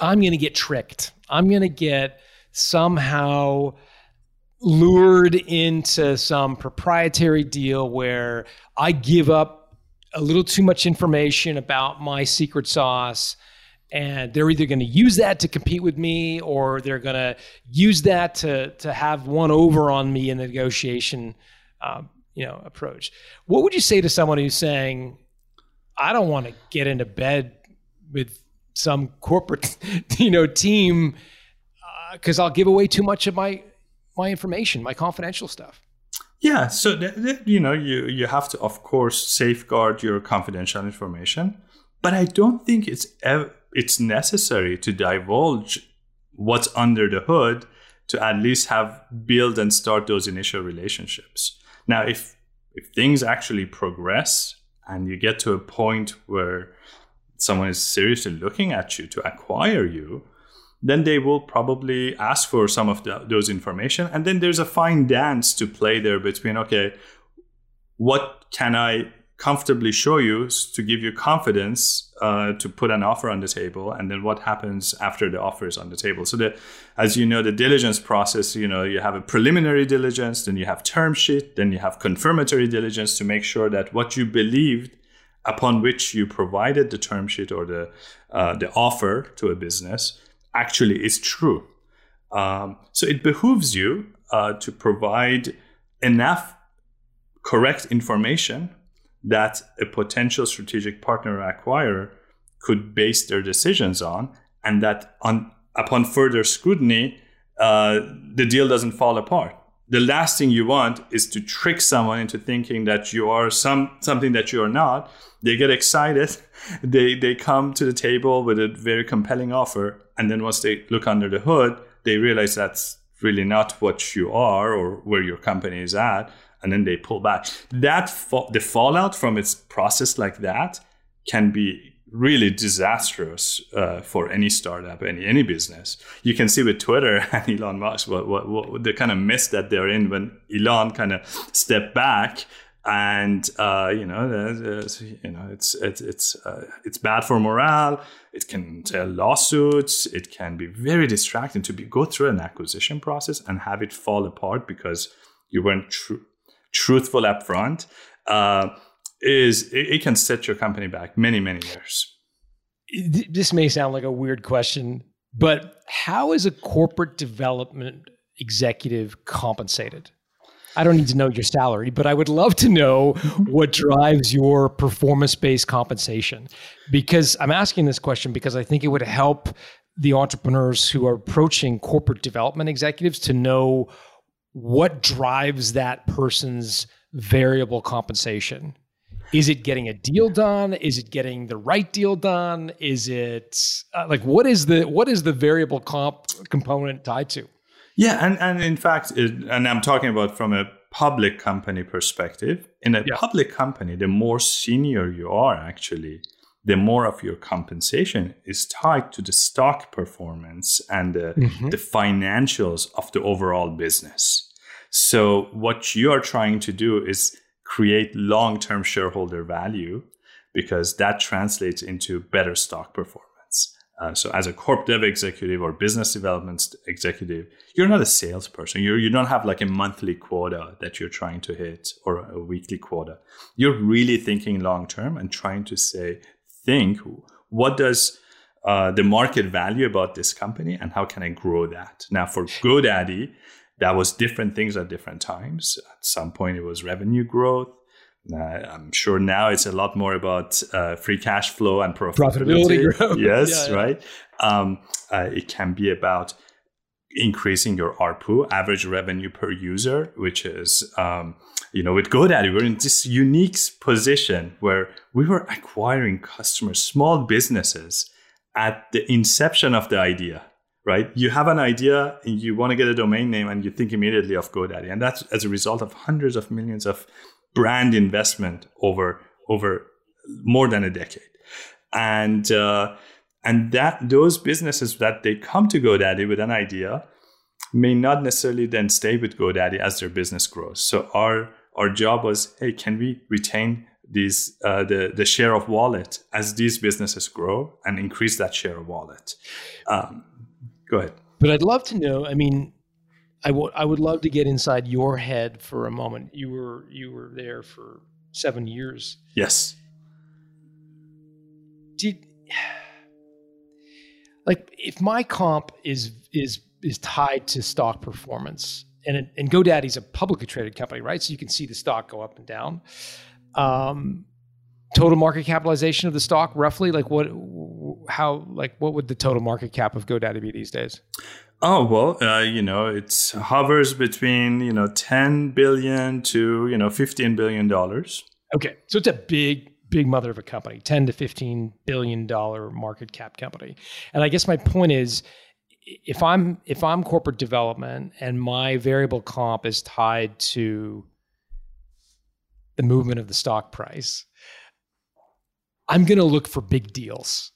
[SPEAKER 3] I'm gonna get tricked. I'm gonna get somehow." lured into some proprietary deal where I give up a little too much information about my secret sauce and they're either going to use that to compete with me or they're going to use that to to have one over on me in the negotiation um, you know approach what would you say to someone who's saying i don't want to get into bed with some corporate you know team because uh, i'll give away too much of my my information, my confidential stuff.
[SPEAKER 1] Yeah, so th- th- you know, you you have to of course safeguard your confidential information, but I don't think it's ev- it's necessary to divulge what's under the hood to at least have build and start those initial relationships. Now, if if things actually progress and you get to a point where someone is seriously looking at you to acquire you, then they will probably ask for some of the, those information and then there's a fine dance to play there between okay what can i comfortably show you to give you confidence uh, to put an offer on the table and then what happens after the offer is on the table so that as you know the diligence process you know you have a preliminary diligence then you have term sheet then you have confirmatory diligence to make sure that what you believed upon which you provided the term sheet or the uh, the offer to a business actually is true. Um, so it behooves you uh, to provide enough correct information that a potential strategic partner or acquirer could base their decisions on, and that on upon further scrutiny, uh, the deal doesn't fall apart. The last thing you want is to trick someone into thinking that you are some something that you are not. They get excited, they they come to the table with a very compelling offer, and then once they look under the hood, they realize that's really not what you are or where your company is at, and then they pull back. That fa- the fallout from its process like that can be really disastrous uh, for any startup, any any business. You can see with Twitter and Elon Musk what, what, what the kind of mess that they're in when Elon kind of stepped back and uh, you know, you know, it's it's it's uh, it's bad for morale. It can tell lawsuits. It can be very distracting to be go through an acquisition process and have it fall apart because you weren't tr- truthful upfront. Uh, is it, it can set your company back many many years.
[SPEAKER 3] This may sound like a weird question, but how is a corporate development executive compensated? I don't need to know your salary, but I would love to know what drives your performance based compensation. Because I'm asking this question because I think it would help the entrepreneurs who are approaching corporate development executives to know what drives that person's variable compensation. Is it getting a deal done? Is it getting the right deal done? Is it uh, like what is the what is the variable comp component tied to?
[SPEAKER 1] Yeah, and, and in fact, it, and I'm talking about from a public company perspective. In a yeah. public company, the more senior you are, actually, the more of your compensation is tied to the stock performance and the, mm-hmm. the financials of the overall business. So, what you are trying to do is create long term shareholder value because that translates into better stock performance. Uh, so as a corp dev executive or business development executive, you're not a salesperson. You're, you don't have like a monthly quota that you're trying to hit or a weekly quota. You're really thinking long term and trying to say, think, what does uh, the market value about this company and how can I grow that? Now for GoDaddy, that was different things at different times. At some point, it was revenue growth. Uh, I'm sure now it's a lot more about uh, free cash flow and profitability. profitability yes, yeah, yeah. right. Um, uh, it can be about increasing your ARPU, average revenue per user, which is, um, you know, with GoDaddy, we're in this unique position where we were acquiring customers, small businesses at the inception of the idea right? You have an idea and you want to get a domain name and you think immediately of GoDaddy. And that's as a result of hundreds of millions of brand investment over over more than a decade. And uh, and that those businesses that they come to GoDaddy with an idea may not necessarily then stay with GoDaddy as their business grows. So our our job was, hey, can we retain these uh, the the share of wallet as these businesses grow and increase that share of wallet? Um, Go ahead.
[SPEAKER 3] But I'd love to know. I mean, I would I would love to get inside your head for a moment. You were you were there for seven years.
[SPEAKER 1] Yes.
[SPEAKER 3] Did like if my comp is is is tied to stock performance, and it, and GoDaddy's a publicly traded company, right? So you can see the stock go up and down. Um, total market capitalization of the stock roughly like what how like what would the total market cap of godaddy be these days
[SPEAKER 1] oh well uh, you know it hovers between you know 10 billion to you know 15 billion dollars
[SPEAKER 3] okay so it's a big big mother of a company 10 to 15 billion dollar market cap company and i guess my point is if i'm if i'm corporate development and my variable comp is tied to the movement of the stock price I'm going to look for big deals.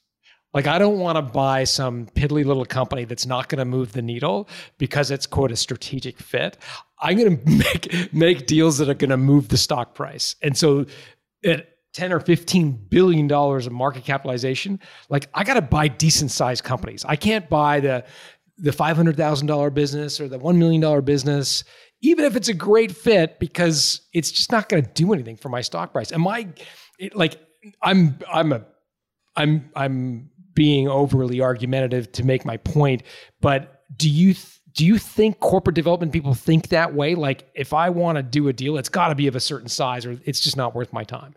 [SPEAKER 3] Like I don't want to buy some piddly little company that's not going to move the needle because it's quote a strategic fit. I'm going to make make deals that are going to move the stock price. And so at 10 or 15 billion dollars of market capitalization, like I got to buy decent sized companies. I can't buy the the $500,000 business or the $1 million business even if it's a great fit because it's just not going to do anything for my stock price. Am I it, like I'm I'm a I'm I'm being overly argumentative to make my point, but do you th- do you think corporate development people think that way? Like, if I want to do a deal, it's got to be of a certain size, or it's just not worth my time.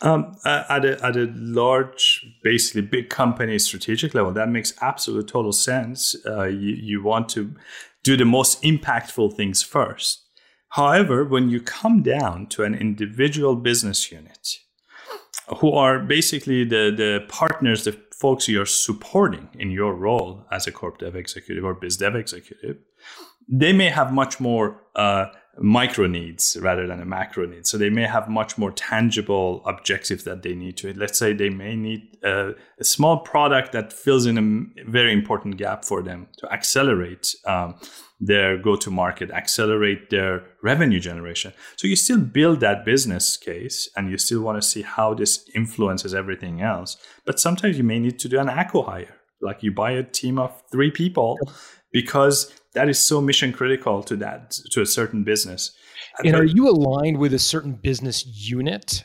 [SPEAKER 1] Um, at a at a large, basically big company strategic level, that makes absolute total sense. Uh, you you want to do the most impactful things first. However, when you come down to an individual business unit, who are basically the, the partners, the folks you're supporting in your role as a corp dev executive or biz dev executive, they may have much more uh, micro needs rather than a macro need. So they may have much more tangible objectives that they need to. Let's say they may need a, a small product that fills in a very important gap for them to accelerate um, their go to market, accelerate their revenue generation. So you still build that business case and you still want to see how this influences everything else. But sometimes you may need to do an acqui-hire, like you buy a team of three people because that is so mission critical to that to a certain business.
[SPEAKER 3] And are you aligned with a certain business unit?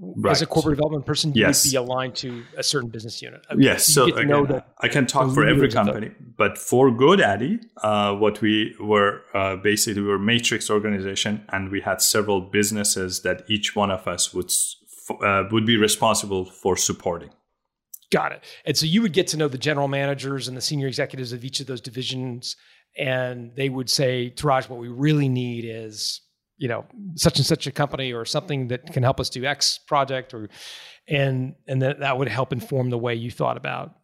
[SPEAKER 3] Right. As a corporate development person, you yes. would be aligned to a certain business unit.
[SPEAKER 1] Okay. Yes, so, so again, I can talk for every company, but for GoDaddy, uh, what we were uh, basically we were matrix organization, and we had several businesses that each one of us would uh, would be responsible for supporting.
[SPEAKER 3] Got it. And so you would get to know the general managers and the senior executives of each of those divisions, and they would say, Touraj, what we really need is, you know, such and such a company or something that can help us do X project, or and and that that would help inform the way you thought about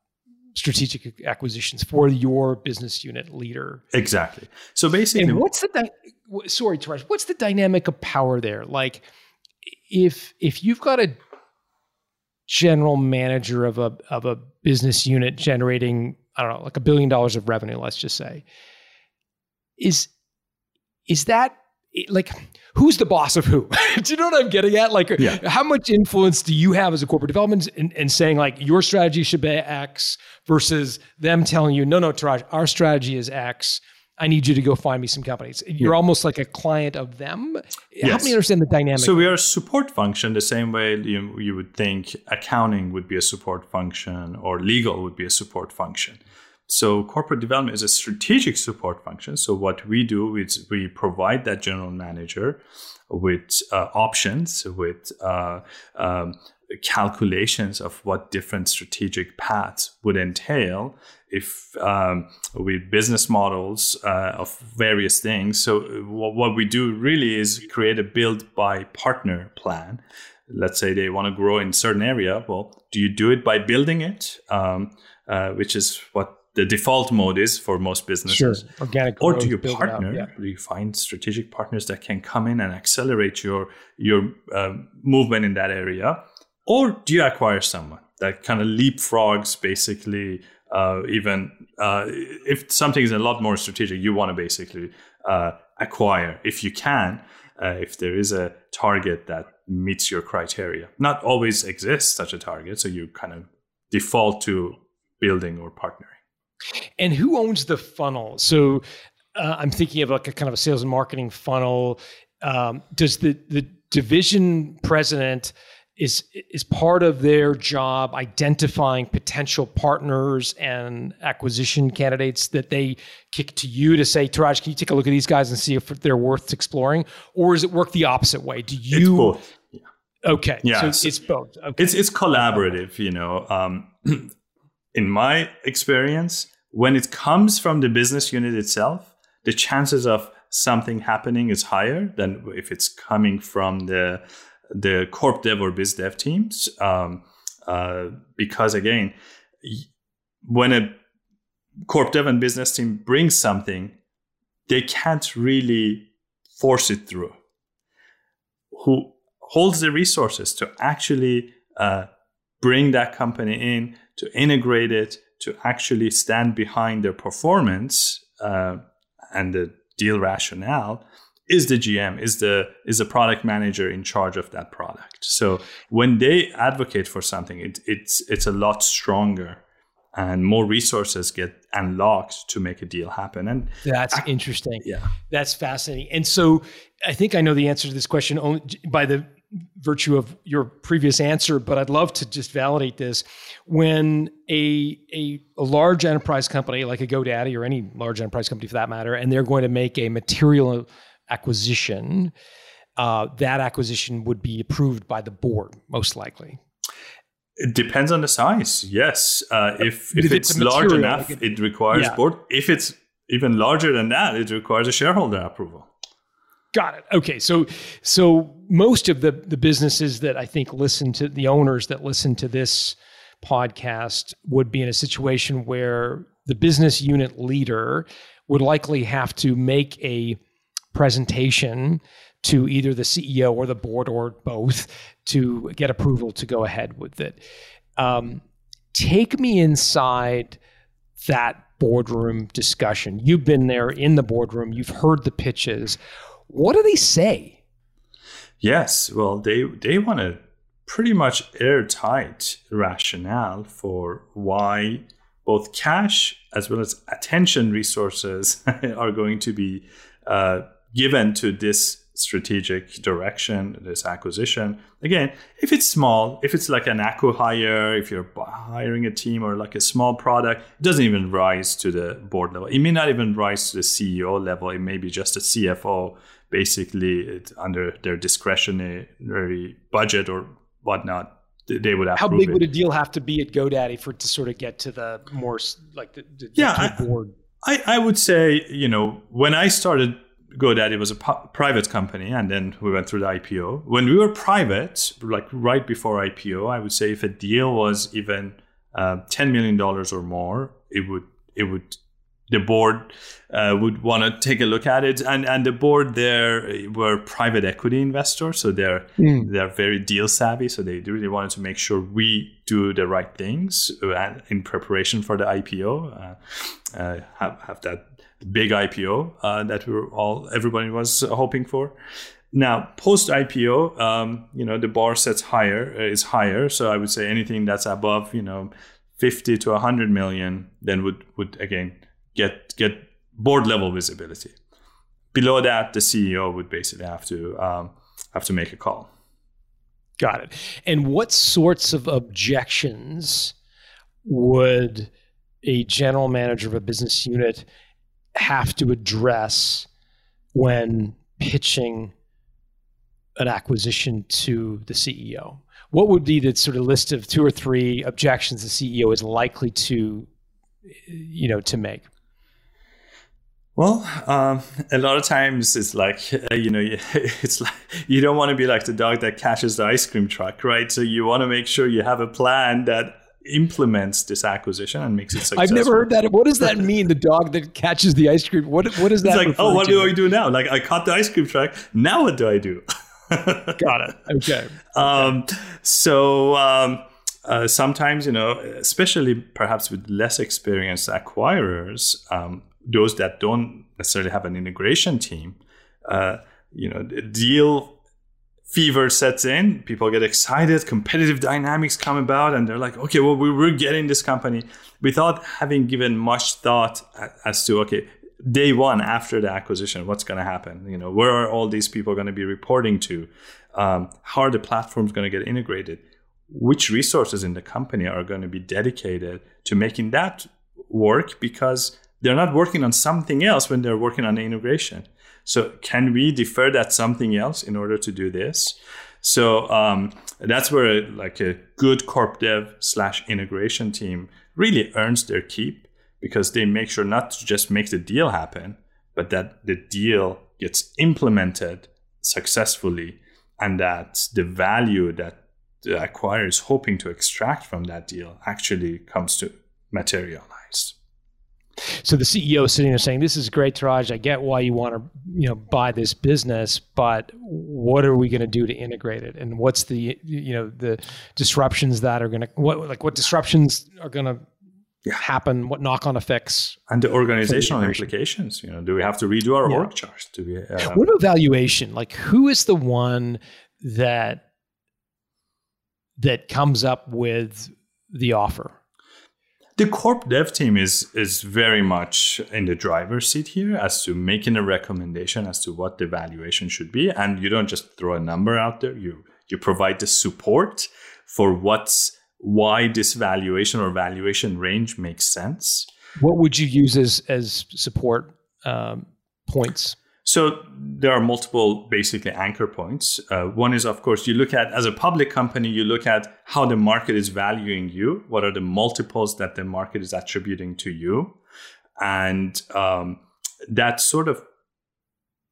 [SPEAKER 3] strategic acquisitions for your business unit leader.
[SPEAKER 1] Exactly. So basically,
[SPEAKER 3] and what's the di- sorry, Touraj, what's the dynamic of power there? Like, if if you've got a general manager of a of a business unit generating I don't know like a billion dollars of revenue let's just say is is that like who's the boss of who? do you know what I'm getting at? Like, yeah. how much influence do you have as a corporate development and in, in, saying like your strategy should be X versus them telling you, no, no, Touraj, our strategy is X. I need you to go find me some companies. You're yeah. almost like a client of them. Yes. Help me understand the dynamic.
[SPEAKER 1] So we are a support function the same way you, you would think accounting would be a support function or legal would be a support function. So corporate development is a strategic support function. So what we do is we provide that general manager with uh, options, with uh, um, calculations of what different strategic paths would entail if um, with business models uh, of various things. So what, what we do really is create a build buy partner plan. Let's say they want to grow in a certain area. Well, do you do it by building it, um, uh, which is what the default mode is for most businesses.
[SPEAKER 3] Sure. Organic
[SPEAKER 1] or do you partner? Yeah. Do you find strategic partners that can come in and accelerate your your uh, movement in that area? Or do you acquire someone that kind of leapfrogs basically? Uh, even uh, if something is a lot more strategic, you want to basically uh, acquire if you can. Uh, if there is a target that meets your criteria, not always exists such a target, so you kind of default to building or partnering.
[SPEAKER 3] And who owns the funnel? So uh, I'm thinking of like a kind of a sales and marketing funnel. Um, does the the division president is is part of their job identifying potential partners and acquisition candidates that they kick to you to say, Touraj, can you take a look at these guys and see if they're worth exploring, or does it work the opposite way? Do you? both Okay. Yeah. So it's both. Okay.
[SPEAKER 1] It's it's collaborative. You know, um, in my experience, when it comes from the business unit itself, the chances of something happening is higher than if it's coming from the the corp dev or biz dev teams. Um, uh, because again, when a corp dev and business team brings something, they can't really force it through. Who holds the resources to actually uh, bring that company in, to integrate it, to actually stand behind their performance uh, and the deal rationale is the GM, is the is the product manager in charge of that product. So when they advocate for something, it, it's it's a lot stronger and more resources get unlocked to make a deal happen. And
[SPEAKER 3] that's I, interesting. Yeah, that's fascinating. And so I think I know the answer to this question only by the virtue of your previous answer, but I'd love to just validate this. When a, a, a, large enterprise company like a GoDaddy or any large enterprise company for that matter, and they're going to make a material acquisition, uh, that acquisition would be approved by the board, most likely.
[SPEAKER 1] It depends on the size. Yes, uh, if if, if it's, it's large enough, like it, it, requires yeah. board. If it's even larger than that, it requires a shareholder approval.
[SPEAKER 3] Got it. Okay. So so most of the the businesses that I think listen to the owners that listen to this podcast would be in a situation where the business unit leader would likely have to make a presentation to either the CEO or the board or both to get approval to go ahead with it. Um, take me inside that boardroom discussion. You've been there in the boardroom, you've heard the pitches. What do they say?
[SPEAKER 1] Yes, well, they they want a pretty much airtight rationale for why both cash as well as attention resources are going to be uh, given to this strategic direction, this acquisition. Again, if it's small, if it's like an acqui-hire, if you're hiring a team or like a small product, it doesn't even rise to the board level. It may not even rise to the CEO level. It may be just a CFO basically under their discretionary budget or whatnot they would
[SPEAKER 3] how big it. would a deal have to be at godaddy for it to sort of get to the more like the, the
[SPEAKER 1] yeah
[SPEAKER 3] board
[SPEAKER 1] I, I would say you know when i started godaddy was a private company and then we went through the ipo when we were private like right before ipo i would say if a deal was even uh, 10 million dollars or more it would it would the board uh, would want to take a look at it and and the board there were private equity investors so they're mm. they're very deal savvy so they really wanted to make sure we do the right things uh, in preparation for the IPO uh, uh, have have that big IPO uh, that we were all everybody was hoping for. Now, post IPO, um, you know, the bar sets higher uh, is higher. So I would say anything that's above, you know, 50 to 100 million, then would would again get get board level visibility. Below that, the CEO would basically have to um, have to make a call.
[SPEAKER 3] Got it. And what sorts of objections would a general manager of a business unit have to address when pitching an acquisition to the CEO? What would be the sort of list of two or three objections the CEO is likely to, you know, to make?
[SPEAKER 1] Well, um, a lot of times it's like uh, you know, it's like you don't want to be like the dog that catches the ice cream truck, right? So you want to make sure you have a plan that implements this acquisition and makes it successful.
[SPEAKER 3] I've never heard that. What does that mean? The dog that catches the ice cream. What what is that?
[SPEAKER 1] It's like, oh, what to? do I do now? Like I caught the ice cream truck. Now what do I do?
[SPEAKER 3] Got it. Okay.
[SPEAKER 1] Um, so um, uh, sometimes, you know, especially perhaps with less experienced acquirers, um, those that don't necessarily have an integration team, uh, you know, deal fever sets in. People get excited. Competitive dynamics come about, and they're like, okay, well, we're getting this company without having given much thought as to okay, day one after the acquisition, what's going to happen? You know, where are all these people going to be reporting to? Um, how are the platforms going to get integrated? Which resources in the company are going to be dedicated to making that work? Because they're not working on something else when they're working on the integration. So can we defer that something else in order to do this? So um, that's where like a good corp dev slash integration team really earns their keep because they make sure not to just make the deal happen, but that the deal gets implemented successfully and that the value that the acquirer is hoping to extract from that deal actually comes to materialize.
[SPEAKER 3] So the CEO is sitting there saying, "This is great, Touraj. I get why you want to, you know, buy this business, but what are we going to do to integrate it? And what's the, you know, the disruptions that are going to, what like what disruptions are going to yeah. happen? What knock on effects?
[SPEAKER 1] And the organizational the implications. You know, do we have to redo our yeah. org chart? Do we? Uh,
[SPEAKER 3] what about valuation? Like, who is the one that that comes up with the offer?
[SPEAKER 1] The corp dev team is is very much in the driver's seat here as to making a recommendation as to what the valuation should be, and you don't just throw a number out there. You you provide the support for what's why this valuation or valuation range makes sense.
[SPEAKER 3] What would you use as as support um, points?
[SPEAKER 1] So there are multiple basically anchor points. Uh, one is, of course, you look at as a public company, you look at how the market is valuing you. What are the multiples that the market is attributing to you, and um, that sort of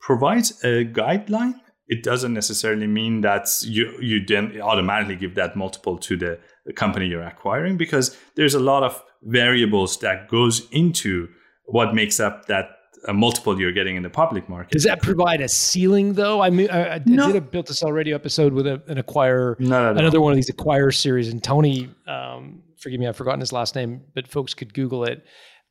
[SPEAKER 1] provides a guideline it doesn't necessarily mean that you you then automatically give that multiple to the, company you're acquiring because there's a lot of variables that goes into what makes up that a multiple you're getting in the public market.
[SPEAKER 3] Does that provide a ceiling though? I mean, I, I no. did a built to sell radio episode with a, an acquirer, no, no, another one of these acquire series, and Tony, um, forgive me, I've forgotten his last name, but folks could Google it.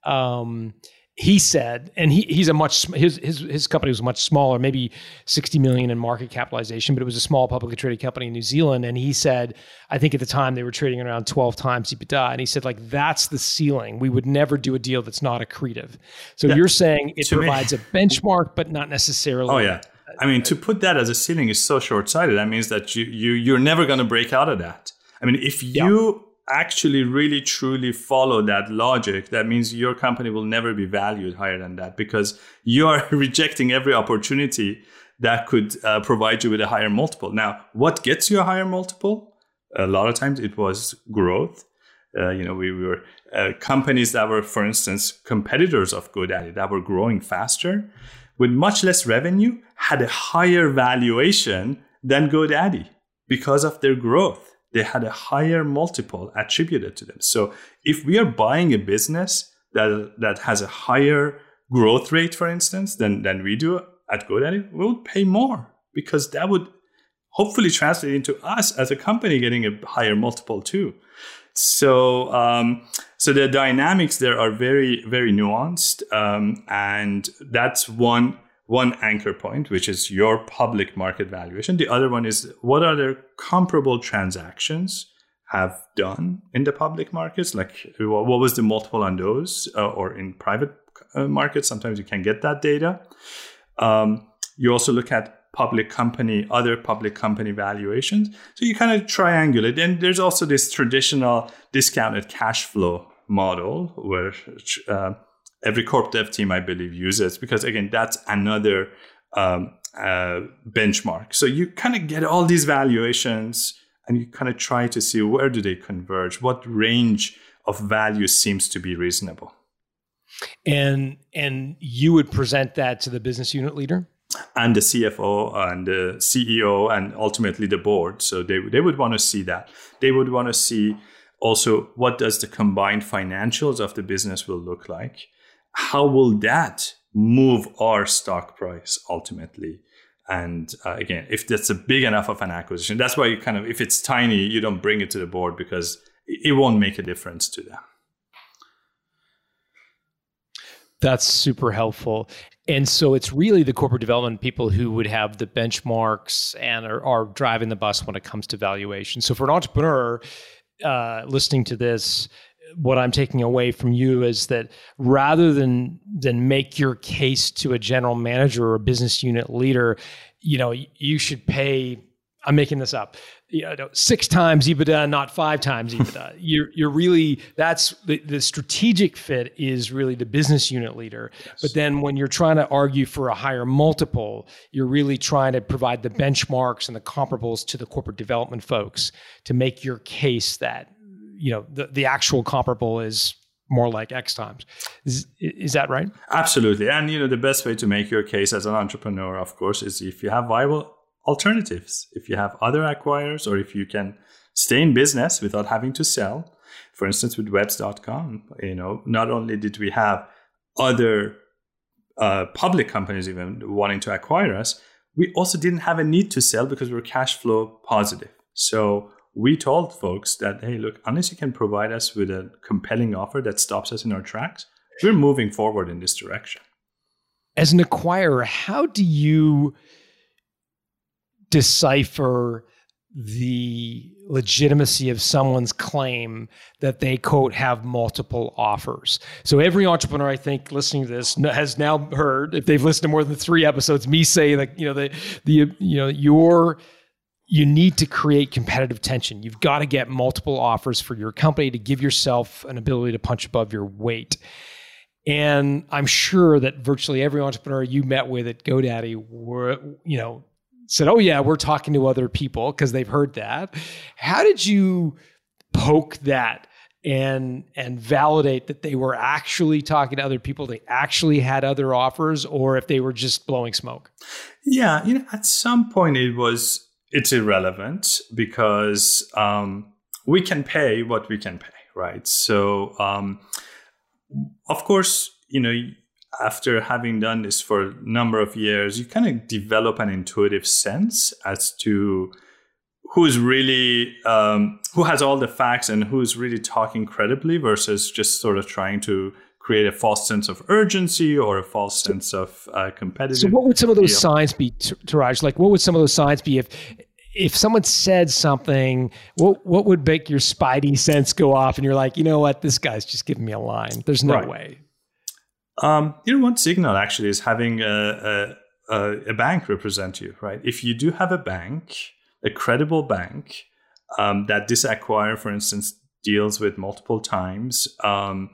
[SPEAKER 3] Um, he said, and he, he's a much his his his company was much smaller, maybe sixty million in market capitalization, but it was a small publicly traded company in New Zealand. And he said, I think at the time they were trading around twelve times EBITDA, and he said like that's the ceiling. We would never do a deal that's not accretive. So yeah. you're saying it provides me. a benchmark, but not necessarily.
[SPEAKER 1] Oh yeah. I mean, to put that as a ceiling is so short-sighted. That means that you you you're never going to break out of that. I mean, if you yeah actually really truly follow that logic, that means your company will never be valued higher than that because you are rejecting every opportunity that could uh, provide you with a higher multiple. Now, what gets you a higher multiple? A lot of times it was growth. Uh, you know, we, we were uh, companies that were, for instance, competitors of GoDaddy that were growing faster with much less revenue had a higher valuation than GoDaddy because of their growth they had a higher multiple attributed to them. So if we are buying a business that that has a higher growth rate, for instance, than than we do at GoDaddy, we would pay more because that would hopefully translate into us as a company getting a higher multiple too. So um, So the dynamics there are very, very nuanced. Um, and that's one one anchor point, which is your public market valuation. The other one is what other comparable transactions have done in the public markets? Like what was the multiple on those uh, or in private uh, markets? Sometimes you can get that data. Um, you also look at public company, other public company valuations. So you kind of triangulate. And there's also this traditional discounted cash flow model where uh, every corp dev team, I believe, uses because again, that's another um, uh, benchmark. So you kind of get all these valuations and you kind of try to see where do they converge, what range of value seems to be reasonable.
[SPEAKER 3] And and you would present that to the business unit leader
[SPEAKER 1] and the CFO and the CEO and ultimately the board. So they they would want to see that. They would want to see also what does the combined financials of the business will look like how will that move our stock price ultimately? And uh, again, if that's a big enough of an acquisition, that's why you kind of, if it's tiny, you don't bring it to the board because it won't make a difference to them.
[SPEAKER 3] That's super helpful. And so it's really the corporate development people who would have the benchmarks and are, are driving the bus when it comes to valuation. So for an entrepreneur uh, listening to this, what I'm taking away from you is that rather than than make your case to a general manager or a business unit leader, you know, you should pay. I'm making this up. You know, six times EBITDA, not five times EBITDA. you're you're really that's the, the strategic fit is really the business unit leader. Yes. But then when you're trying to argue for a higher multiple, you're really trying to provide the benchmarks and the comparables to the corporate development folks to make your case that you know the, the actual comparable is more like X times. Is, is that right?
[SPEAKER 1] Absolutely. And you know the best way to make your case as an entrepreneur, of course, is if you have viable alternatives. If you have other acquirers, or if you can stay in business without having to sell. For instance, with Webs.com, you know, not only did we have other uh, public companies even wanting to acquire us, we also didn't have a need to sell because we we're cash flow positive. So we told folks that, hey, look, unless you can provide us with a compelling offer that stops us in our tracks, we're moving forward in this direction.
[SPEAKER 3] As an acquirer, how do you decipher the legitimacy of someone's claim that they quote have multiple offers. So every entrepreneur I think listening to this has now heard if they've listened to more than 3 episodes me say like you know the the you know your you need to create competitive tension. You've got to get multiple offers for your company to give yourself an ability to punch above your weight. And I'm sure that virtually every entrepreneur you met with at GoDaddy were, you know, said, "Oh yeah, we're talking to other people because they've heard that." How did you poke that and and validate that they were actually talking to other people, they actually had other offers, or if they were just blowing smoke?
[SPEAKER 1] Yeah, you know, at some point it was it's irrelevant because um, we can pay what we can pay, right? So, um, of course, you know, after having done this for a number of years, you kind of develop an intuitive sense as to who's really um, who has all the facts and who's really talking credibly versus just sort of trying to create a false sense of urgency or a false sense of uh, competitive.
[SPEAKER 3] So, what would some of those signs be, Touraj? Like, what would some of those signs be if if someone said something? What what would make your spidey sense go off, and you're like, you know what, this guy's just giving me a line. There's no right. way.
[SPEAKER 1] Um, you know, one signal actually is having a, a, a bank represent you, right? If you do have a bank, a credible bank um, that this acquire, for instance, deals with multiple times. Um,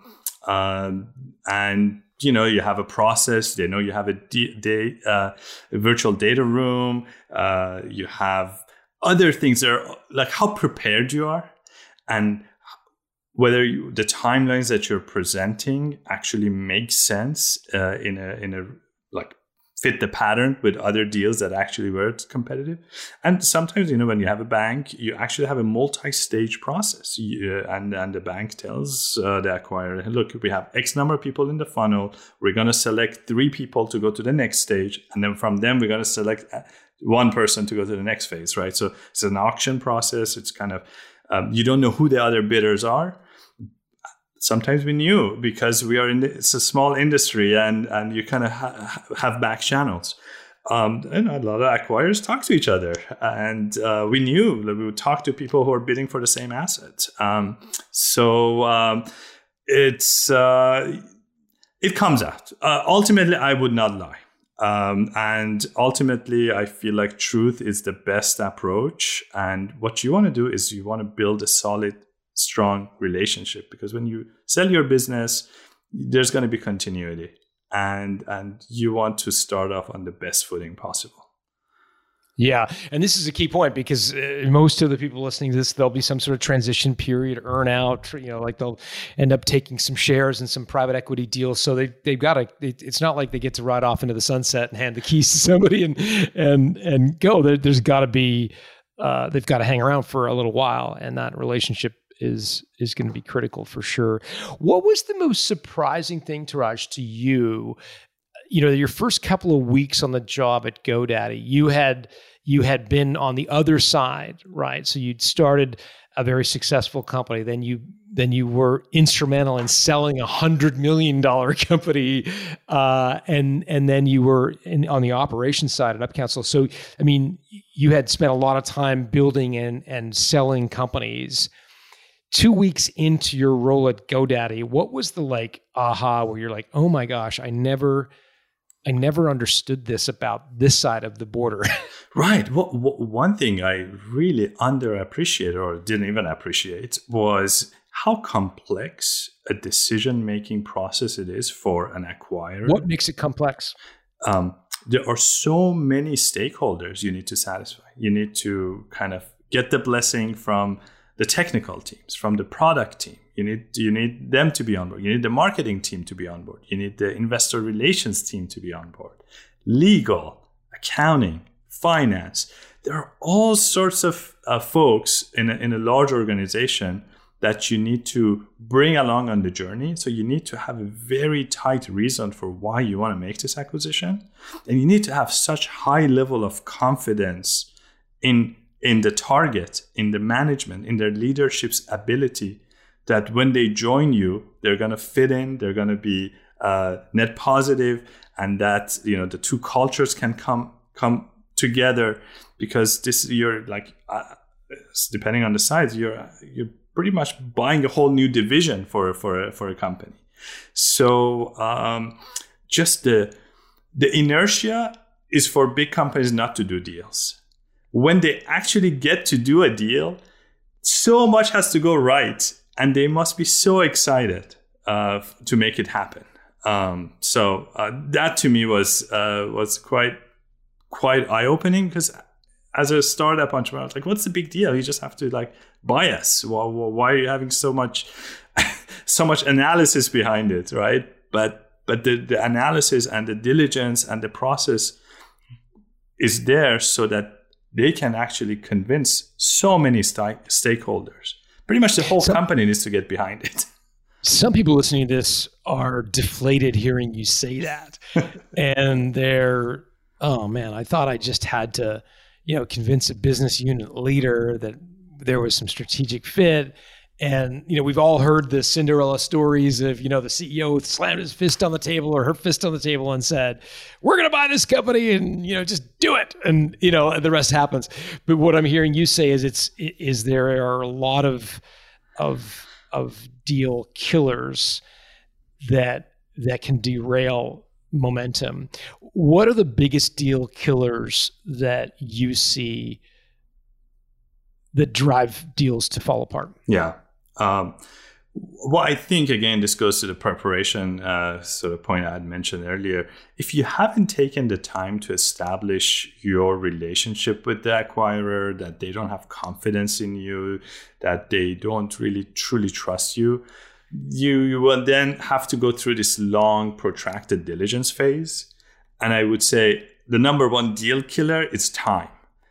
[SPEAKER 1] um, and you know you have a process they know you have a, d- uh, a virtual data room uh, you have other things that are like how prepared you are and whether you, the timelines that you're presenting actually make sense uh, in a in a fit the pattern with other deals that actually were competitive. And sometimes, you know, when you have a bank, you actually have a multi-stage process. You, uh, and, and the bank tells uh, the acquirer, look, we have X number of people in the funnel. We're going to select three people to go to the next stage. And then from them, we're going to select uh, one person to go to the next phase, right? So it's an auction process. It's kind of, um, you don't know who the other bidders are sometimes we knew because we are in the, it's a small industry and and you kind of ha- have back channels. Um, and a lot of acquirers talk to each other and uh, we knew that we would talk to people who are bidding for the same asset. Um, so um, it's uh, it comes out. Uh, ultimately i would not lie. Um, and ultimately i feel like truth is the best approach. And what you want to do is you want to build a solid strong relationship because when you sell your business there's going to be continuity and and you want to start off on the best footing possible
[SPEAKER 3] yeah, and this is a key point because uh, most of the people listening to this, there'll be some sort of transition period, earn out. You know, like they'll end up taking some shares and some private equity deals. So they they've got to. It's not like they get to ride off into the sunset and hand the keys to somebody and and and go. There, has got to be. Uh, they've got to hang around for a little while, and that relationship is is going to be critical for sure. What was the most surprising thing, Touraj, to you? You know, your first couple of weeks on the job at GoDaddy, you had you had been on the other side, right? So you'd started a very successful company. Then you then you were instrumental in selling a hundred million dollar company, uh, and and then you were in, on the operations side at UpCounsel. So I mean, you had spent a lot of time building and and selling companies two weeks into your role at GoDaddy, what was the like aha where you're like, oh my gosh, I never, I never understood this about this side of the border.
[SPEAKER 1] right. Well, one thing I really underappreciated or didn't even appreciate was how complex a decision making process it is for an acquirer.
[SPEAKER 3] What makes it complex? Um,
[SPEAKER 1] there are so many stakeholders you need to satisfy. You need to kind of get the blessing from the technical teams, from the product team. You need you need them to be on board. You need the marketing team to be on board. You need the investor relations team to be on board. Legal, accounting, finance. There are all sorts of uh, folks in a, in a large organization that you need to bring along on the journey. So you need to have a very tight reason for why you want to make this acquisition, and you need to have such high level of confidence in in the target, in the management, in their leadership's ability that when they join you, they're going to fit in, they're going to be uh, net positive, and that you know the two cultures can come come together because this you're like uh, depending on the size, you're you're pretty much buying a whole new division for for for a company. So um, just the the inertia is for big companies not to do deals when they actually get to do a deal, so much has to go right, and they must be so excited uh, to make it happen. Um, so uh, that to me was uh, was quite quite eye opening because as a startup entrepreneur, I was like, "What's the big deal? You just have to like buy us. Why, why are you having so much so much analysis behind it, right?" But but the, the analysis and the diligence and the process is there so that they can actually convince so many st- stakeholders. Pretty much the whole some, company needs to get behind it.
[SPEAKER 3] Some people listening to this are deflated hearing you say that. and they're, oh man, I thought I just had to, you know, convince a business unit leader that there was some strategic fit and you know, we've all heard the Cinderella stories of you know the CEO slammed his fist on the table or her fist on the table and said, "We're going to buy this company," and you know, just do it, and you know, the rest happens. But what I'm hearing you say is, it's is there are a lot of of of deal killers that that can derail momentum. What are the biggest deal killers that you see that drive deals to fall apart?
[SPEAKER 1] Yeah. Um, well, I think again, this goes to the preparation uh, sort of point I had mentioned earlier. If you haven't taken the time to establish your relationship with the acquirer, that they don't have confidence in you, that they don't really truly trust you, you, you will then have to go through this long, protracted diligence phase. And I would say the number one deal killer is time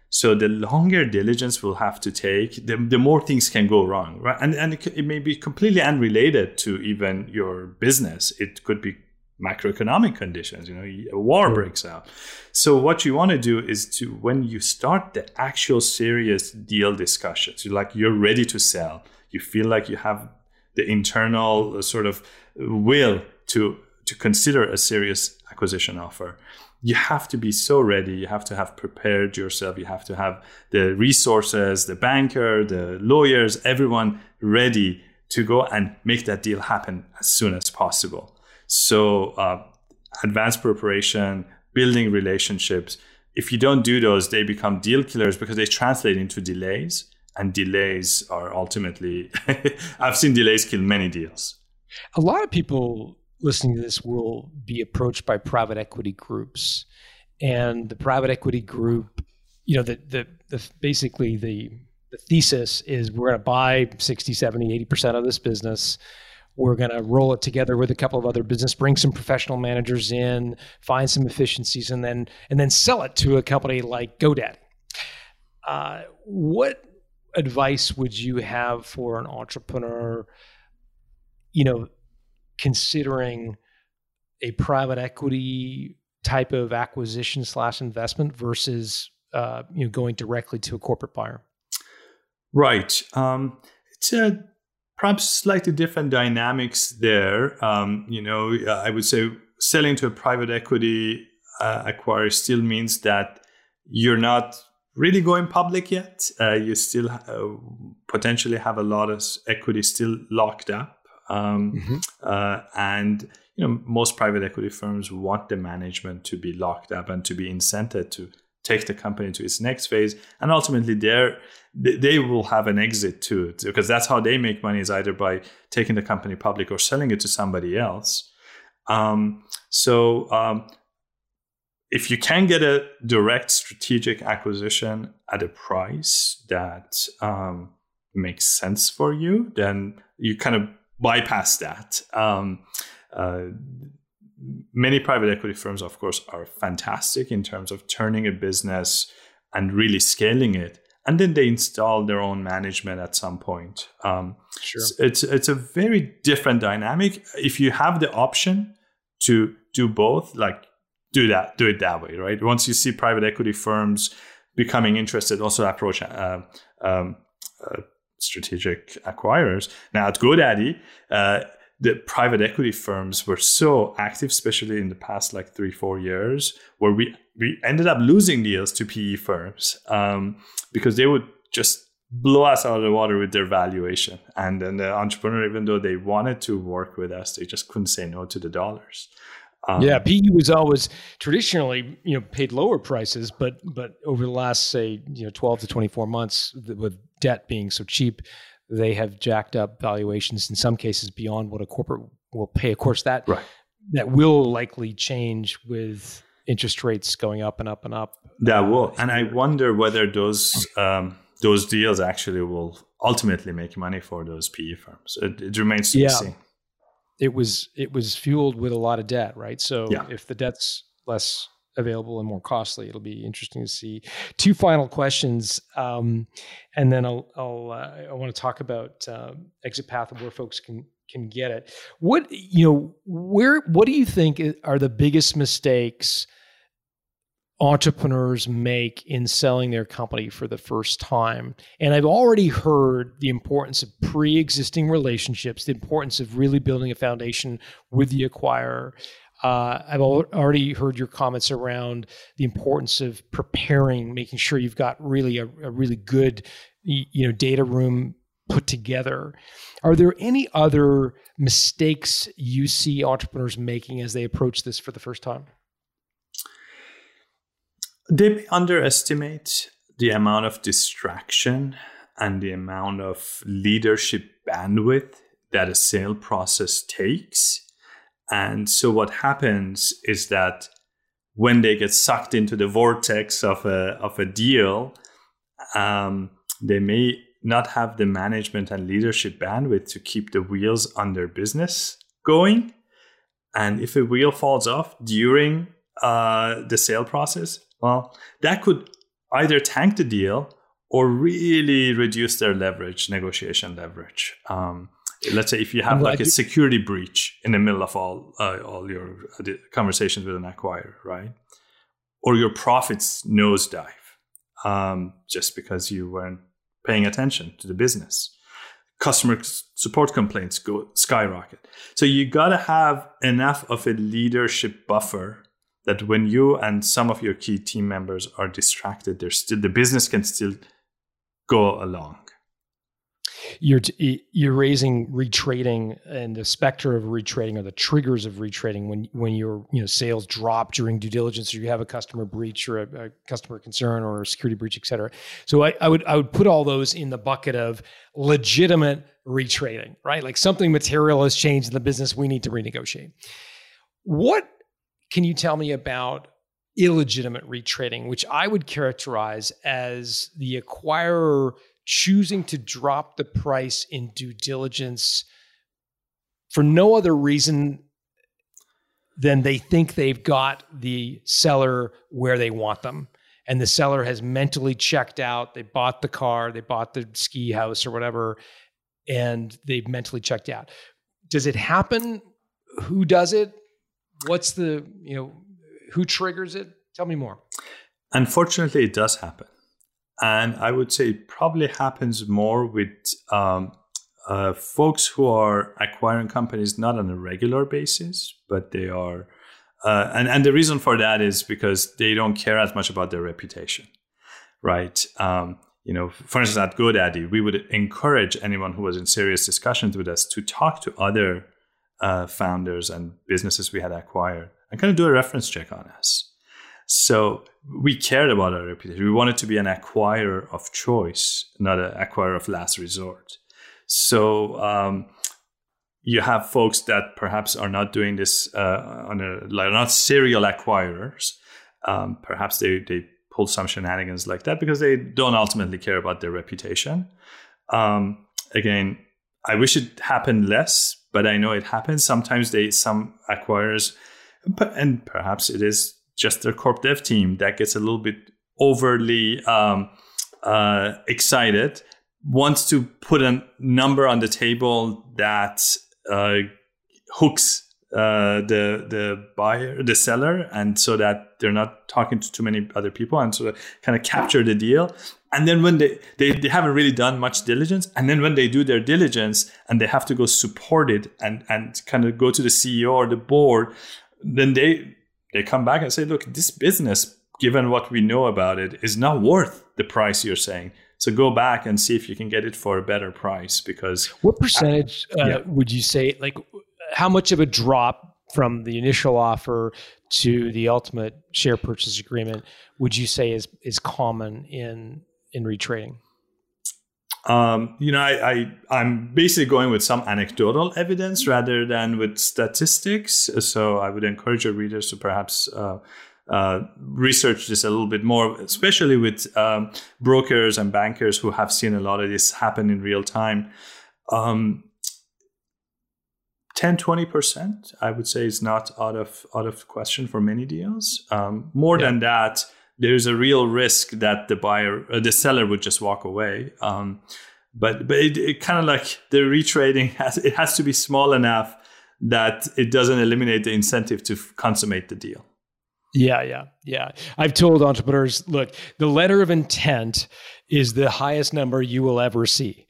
[SPEAKER 1] so the longer diligence will have to take, the, the more things can go wrong, right? And and it, it, may be completely unrelated to even your business. It could be macroeconomic conditions. You know, a war breaks out. So what you want to do is to when you start the actual serious deal discussions, you like you're ready to sell. You feel like you have the internal uh, sort of uh, will to to consider a serious acquisition offer you have to be so ready. You have to have prepared yourself. You have to have the resources the banker the lawyers everyone ready to go and make that deal happen as soon as possible. So uh, advanced preparation building relationships. If you don't do those they become deal killers because they translate into delays and delays are ultimately i've seen delays kill many deals.
[SPEAKER 3] A lot of people listening to this will be approached by private equity groups. And the private equity group you know the the, the basically the the thesis is we're going to buy 60 70 80% of this business. We're going to roll it together with a couple of other business bring some professional managers in find some efficiencies and then and then sell it to a company like godaddy. Uh, what advice would you have for an entrepreneur? You know considering a private equity type of acquisition slash investment versus uh, you know going directly to a corporate buyer?
[SPEAKER 1] Right. Um, it's a perhaps slightly different dynamics there. Um, you know i would say selling to a private equity uh, acquirer still means that you're not really going public yet. Uh, you still uh, potentially have a lot of equity still locked up um, mm-hmm. uh, and you know most private equity firms want the management to be locked up and to be incented to take the company to its next phase and ultimately they they will have an exit too because that's how they make money is either by taking the company public or selling it to somebody else um, so um, if you can get a direct strategic acquisition at a price that um, makes sense for you then you kind of bypass that. Um, uh, many private equity firms, of course, are fantastic in terms of turning a business and really scaling it. And then they install their own management at some point. Um, sure. It's it's a very different dynamic. If you have the option to do both, like do that, do it that way, right? Once you see private equity firms becoming interested, also approach uh, um, uh, strategic acquirers. Now at GoDaddy, uh, the private equity firms were so active, especially in the past like three, four years, where we we ended up losing deals to PE firms um, because they would just blow us out of the water with their valuation. And then the entrepreneur, even though they wanted to work with us, they just couldn't say no to the dollars.
[SPEAKER 3] Um, yeah, PE was always traditionally, you know, paid lower prices, but but over the last say, you know, twelve to twenty four months, with debt being so cheap, they have jacked up valuations in some cases beyond what a corporate will pay. Of course, that right. that will likely change with interest rates going up and up and up.
[SPEAKER 1] That will, and I wonder whether those um, those deals actually will ultimately make money for those PE firms. It, it remains to yeah. be seen
[SPEAKER 3] it was it was fueled with a lot of debt, right? So yeah. if the debt's less available and more costly, it'll be interesting to see. Two final questions, um, and then I'll, I'll uh, I want to talk about uh, exit path and where folks can can get it. What you know, where what do you think are the biggest mistakes entrepreneurs make in selling their company for the first time. And I've already heard the importance of pre existing relationships, the importance of really building a foundation with the acquirer. Uh, I've already heard your comments around the importance of preparing, making sure you've got really a, a really good, you know, data room put together. Are there any other mistakes you see entrepreneurs making as they approach this for the first time?
[SPEAKER 1] They underestimate the amount of distraction and the amount of leadership bandwidth that a sale process takes. And so what happens is that when they get sucked into the vortex of a of a deal, um, they may not have the management and leadership bandwidth to keep the wheels on their business going. And if a wheel falls off during uh, the sale process, well, that could either tank the deal or really reduce their leverage, negotiation leverage. Um, let's say if you have like a security breach in the middle of all uh, all your uh, conversations with an acquirer, right? Or your profits nosedive um, just because you weren't paying attention to the business. customer support complaints go skyrocket. So you got to have enough of a leadership buffer that when you and some of your key team members are distracted, there's still the business can still go along.
[SPEAKER 3] You're you're raising retrading and the specter of retrading or the triggers of retrading when when your you know sales drop during due diligence or you have a customer breach or a, a customer concern or a security breach, et cetera. So I, I would I would put all those in the bucket of legitimate retrading, right? Like something material has changed in the business, we need to renegotiate. What can you tell me about illegitimate retrading, which I would characterize as the acquirer choosing to drop the price in due diligence for no other reason than they think they've got the seller where they want them. And the seller has mentally checked out. They bought the car, they bought the ski house or whatever, and they've mentally checked out. Does it happen? Who does it? What's the, you know, who triggers it? Tell me more.
[SPEAKER 1] Unfortunately, it does happen and I would say it probably happens more with um, uh, folks who are acquiring companies not on a regular basis, but they are, uh, and and the reason for that is because they don't care as much about their reputation, right? Um, you know, for instance, at GoDaddy, we would encourage anyone who was in serious discussions with us to talk to other uh, founders and businesses we had acquired and kind of do a reference check on us. So we cared about our reputation. We wanted to be an acquirer of choice, not an acquirer of last resort. So um, you have folks that perhaps are not doing this uh, on a like not serial acquirers. Um, perhaps they they pull some shenanigans like that because they don't ultimately care about their reputation. Um, again, I wish it happened less, but I know it happens. Sometimes they some acquirers, and perhaps it is just their corp dev team that gets a little bit overly um, uh, excited, wants to put a number on the table that uh, hooks uh, the the buyer, the seller, and so that they're not talking to too many other people, and so kind of capture the deal. And then when they, they they haven't really done much diligence, and then when they do their diligence and they have to go support it and and kind of go to the CEO or the board, then they they come back and say, look, this business, given what we know about it, is not worth the price you're saying. So go back and see if you can get it for a better price because.
[SPEAKER 3] What percentage uh, yeah. would you say, like, how much of a drop from the initial offer to the ultimate share purchase agreement would you say is is common in in retrading?
[SPEAKER 1] Um, you know, I, I am basically going with some anecdotal evidence rather than with statistics. So I would encourage your readers to perhaps uh, uh, research this a little bit more, especially with um, brokers and bankers who have seen a lot of this happen in real time. Um, 10 20% i would say is not out of out of question for many deals um, more yeah. than that there's a real risk that the buyer, uh, the seller would just walk away. Um, but but it, it kind of like the retrading has it has to be small enough that it doesn't eliminate the incentive to consummate the deal.
[SPEAKER 3] Yeah, yeah, yeah. I've told entrepreneurs, look, the letter of intent is the highest number you will ever see,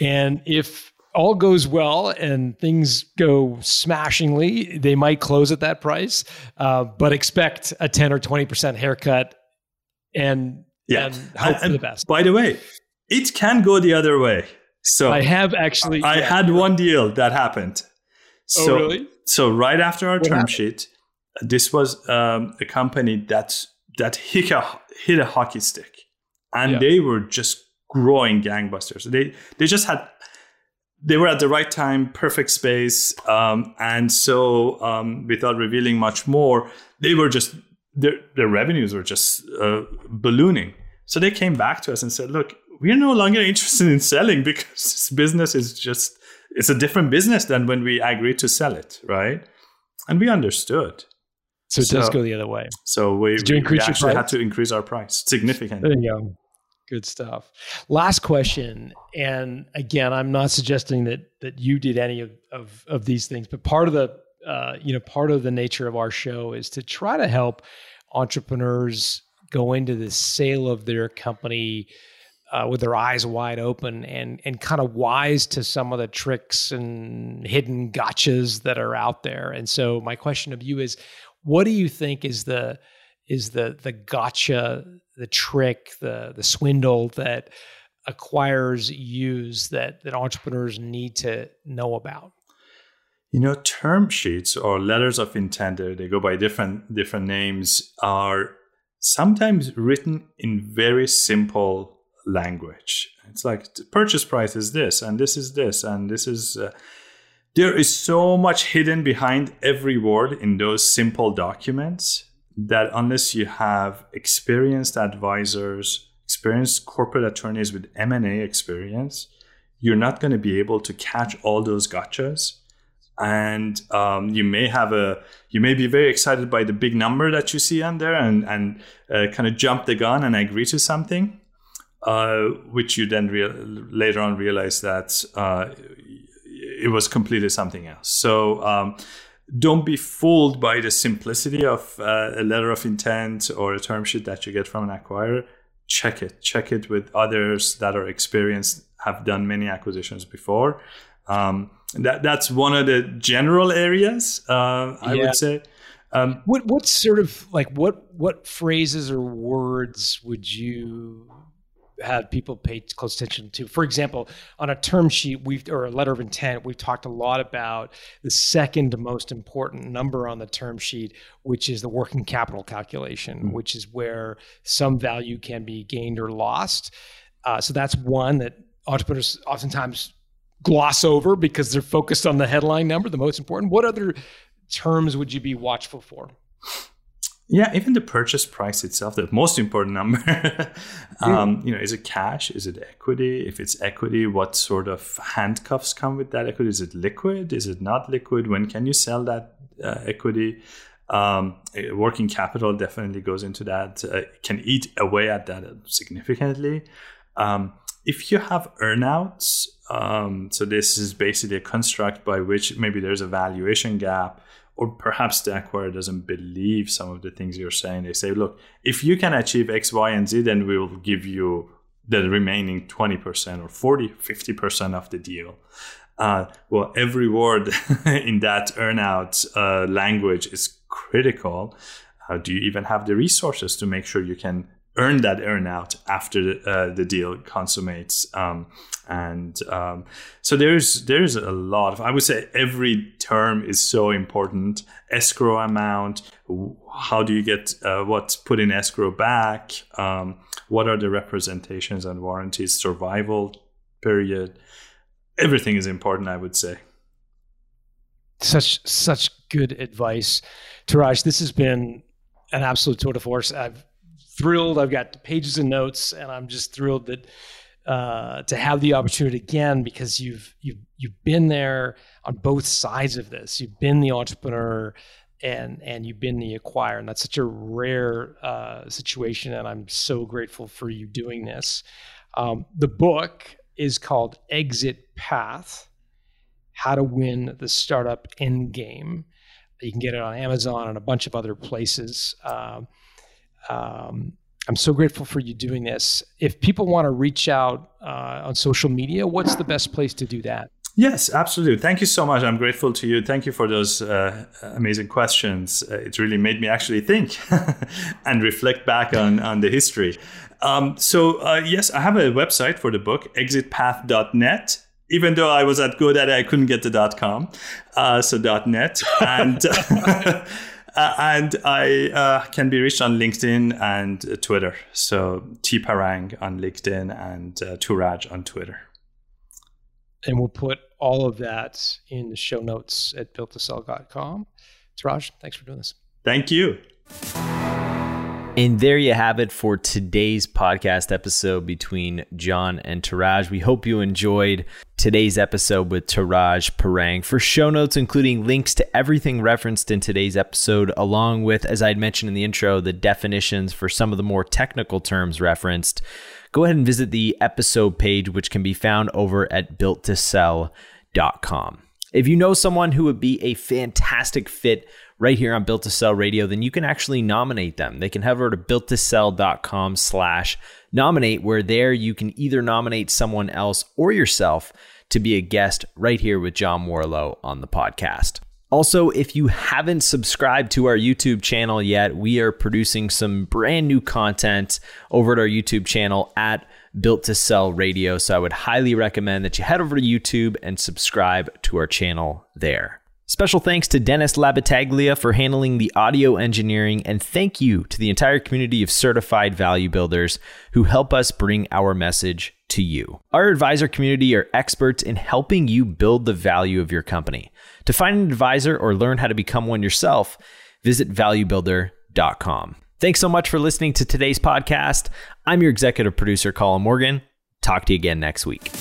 [SPEAKER 3] and if all goes well and things go smashingly, they might close at that price, uh, but expect a 10 or 20% haircut and yeah, and hope and, for the best.
[SPEAKER 1] By the way, it can go the other way. So
[SPEAKER 3] I have actually.
[SPEAKER 1] I yeah, had one deal that happened.
[SPEAKER 3] Oh, so, oh, really?
[SPEAKER 1] So right after our what term happened? sheet, this was um, a company that that hit a hit a hockey stick, and yeah. they were just growing gangbusters. They they just had they were at the right time, perfect space, um, and so um, without revealing much more, they were just their their revenues were just uh, ballooning. So they came back to us and said, "Look, we are no longer interested in selling because this business is just it's a different business than when we agreed to sell it, right?" And we understood.
[SPEAKER 3] So it so, does go the other way.
[SPEAKER 1] So we, Did you we, increase we actually had to increase our price significantly.
[SPEAKER 3] There you go. Good stuff. Last question, and again, I'm not suggesting that that you did any of, of, of these things, but part of the uh, you know part of the nature of our show is to try to help entrepreneurs go into the sale of their company uh, with their eyes wide open and and kind of wise to some of the tricks and hidden gotchas that are out there. And so my question of you is, what do you think is the is the the gotcha, the trick, the the swindle that acquirers use that that entrepreneurs need to know about?
[SPEAKER 1] You know, term sheets or letters of intent, they go by different different names, are sometimes written in very simple language. It's like purchase price is this, and this is this, and this is. Uh, there is so much hidden behind every word in those simple documents that unless you have experienced advisors, experienced corporate attorneys with M&A experience, you're not going to be able to catch all those gotchas and um, you may have a you may be very excited by the big number that you see on there and and uh, kind of jump the gun and agree to something uh, which you then rea- later on realize that uh, it was completely something else. So um, don't be fooled by the simplicity of uh, a letter of intent or a term sheet that you get from an acquirer. Check it. Check it with others that are experienced have done many acquisitions before. Um, that that's one of the general areas uh, I yeah. would say.
[SPEAKER 3] Um, what what sort of like what what phrases or words would you have people pay close attention to? For example, on a term sheet we've or a letter of intent, we've talked a lot about the second most important number on the term sheet, which is the working capital calculation, mm-hmm. which is where some value can be gained or lost. Uh, so that's one that entrepreneurs oftentimes gloss over because they're focused on the headline number, the most important. What other terms would you be watchful for?
[SPEAKER 1] Yeah, even the purchase price itself, the most important number. um, you know, is it cash? Is it equity? If it's equity, what sort of handcuffs come with that equity? Is it liquid? Is it not liquid? When can you sell that uh, equity? Um, working capital definitely goes into that. Uh, can eat away at that significantly. Um, if you have earnouts, um, so this is basically a construct by which maybe there's a valuation gap, or perhaps the acquirer doesn't believe some of the things you're saying. They say, look, if you can achieve X, Y, and Z, then we will give you the remaining 20% or 40, 50% of the deal. Uh, well, every word in that earnout uh, language is critical. Uh, do you even have the resources to make sure you can earn that earnout after uh, the deal consummates. Um, and um, so there's there's a lot of I would say every term is so important. Escrow amount, how do you get uh, what's put in escrow back? Um, what are the representations and warranties? Survival period. Everything is important, I would say.
[SPEAKER 3] Such such good advice, Touraj. This has been an absolute tour de force. I've thrilled. I've got pages and notes, and I'm just thrilled that uh, to have the opportunity again because you've you've you've been there on both sides of this. You've been the entrepreneur and and you've been the acquirer, and that's such a rare uh, situation. And I'm so grateful for you doing this. Um, the book is called Exit Path: How to Win the Startup Endgame. You can get it on Amazon and a bunch of other places. Um, um, I'm so grateful for you doing this. If people want to reach out uh, on social media, what's the best place to do that?
[SPEAKER 1] Yes, absolutely. Thank you so much. I'm grateful to you. Thank you for those uh, amazing questions. Uh, it really made me actually think and reflect back on, on the history. Um, so, uh, yes, I have a website for the book, exitpath.net. Even though I was at GoDaddy, I couldn't get the .com, uh, so .net. And Uh, and I uh, can be reached on LinkedIn and Twitter. So T Parang on LinkedIn and uh, Touraj on Twitter.
[SPEAKER 3] And we'll put all of that in the show notes at builttosell.com. Touraj, thanks for doing this.
[SPEAKER 1] Thank you.
[SPEAKER 2] And there you have it for today's podcast episode between John and Touraj. We hope you enjoyed today's episode with Touraj Parang. For show notes, including links to everything referenced in today's episode, along with, as I'd mentioned in the intro, the definitions for some of the more technical terms referenced, go ahead and visit the episode page, which can be found over at builttosell.com. If you know someone who would be a fantastic fit right here on Built to Sell Radio, then you can actually nominate them. They can head over to builttosell.com slash nominate, where there you can either nominate someone else or yourself to be a guest right here with John Warrillow on the podcast. Also, if you haven't subscribed to our YouTube channel yet, we are producing some brand new content over at our YouTube channel at Built to Sell Radio. So I would highly recommend that you head over to YouTube and subscribe to our channel there. Special thanks to Dennis Labataglia for handling the audio engineering, and thank you to the entire community of certified value builders who help us bring our message to you. Our advisor community are experts in helping you build the value of your company. To find an advisor or learn how to become one yourself, visit valuebuilder.com. Thanks so much for listening to today's podcast. I'm your executive producer, Colin Morgan. Talk to you again next week.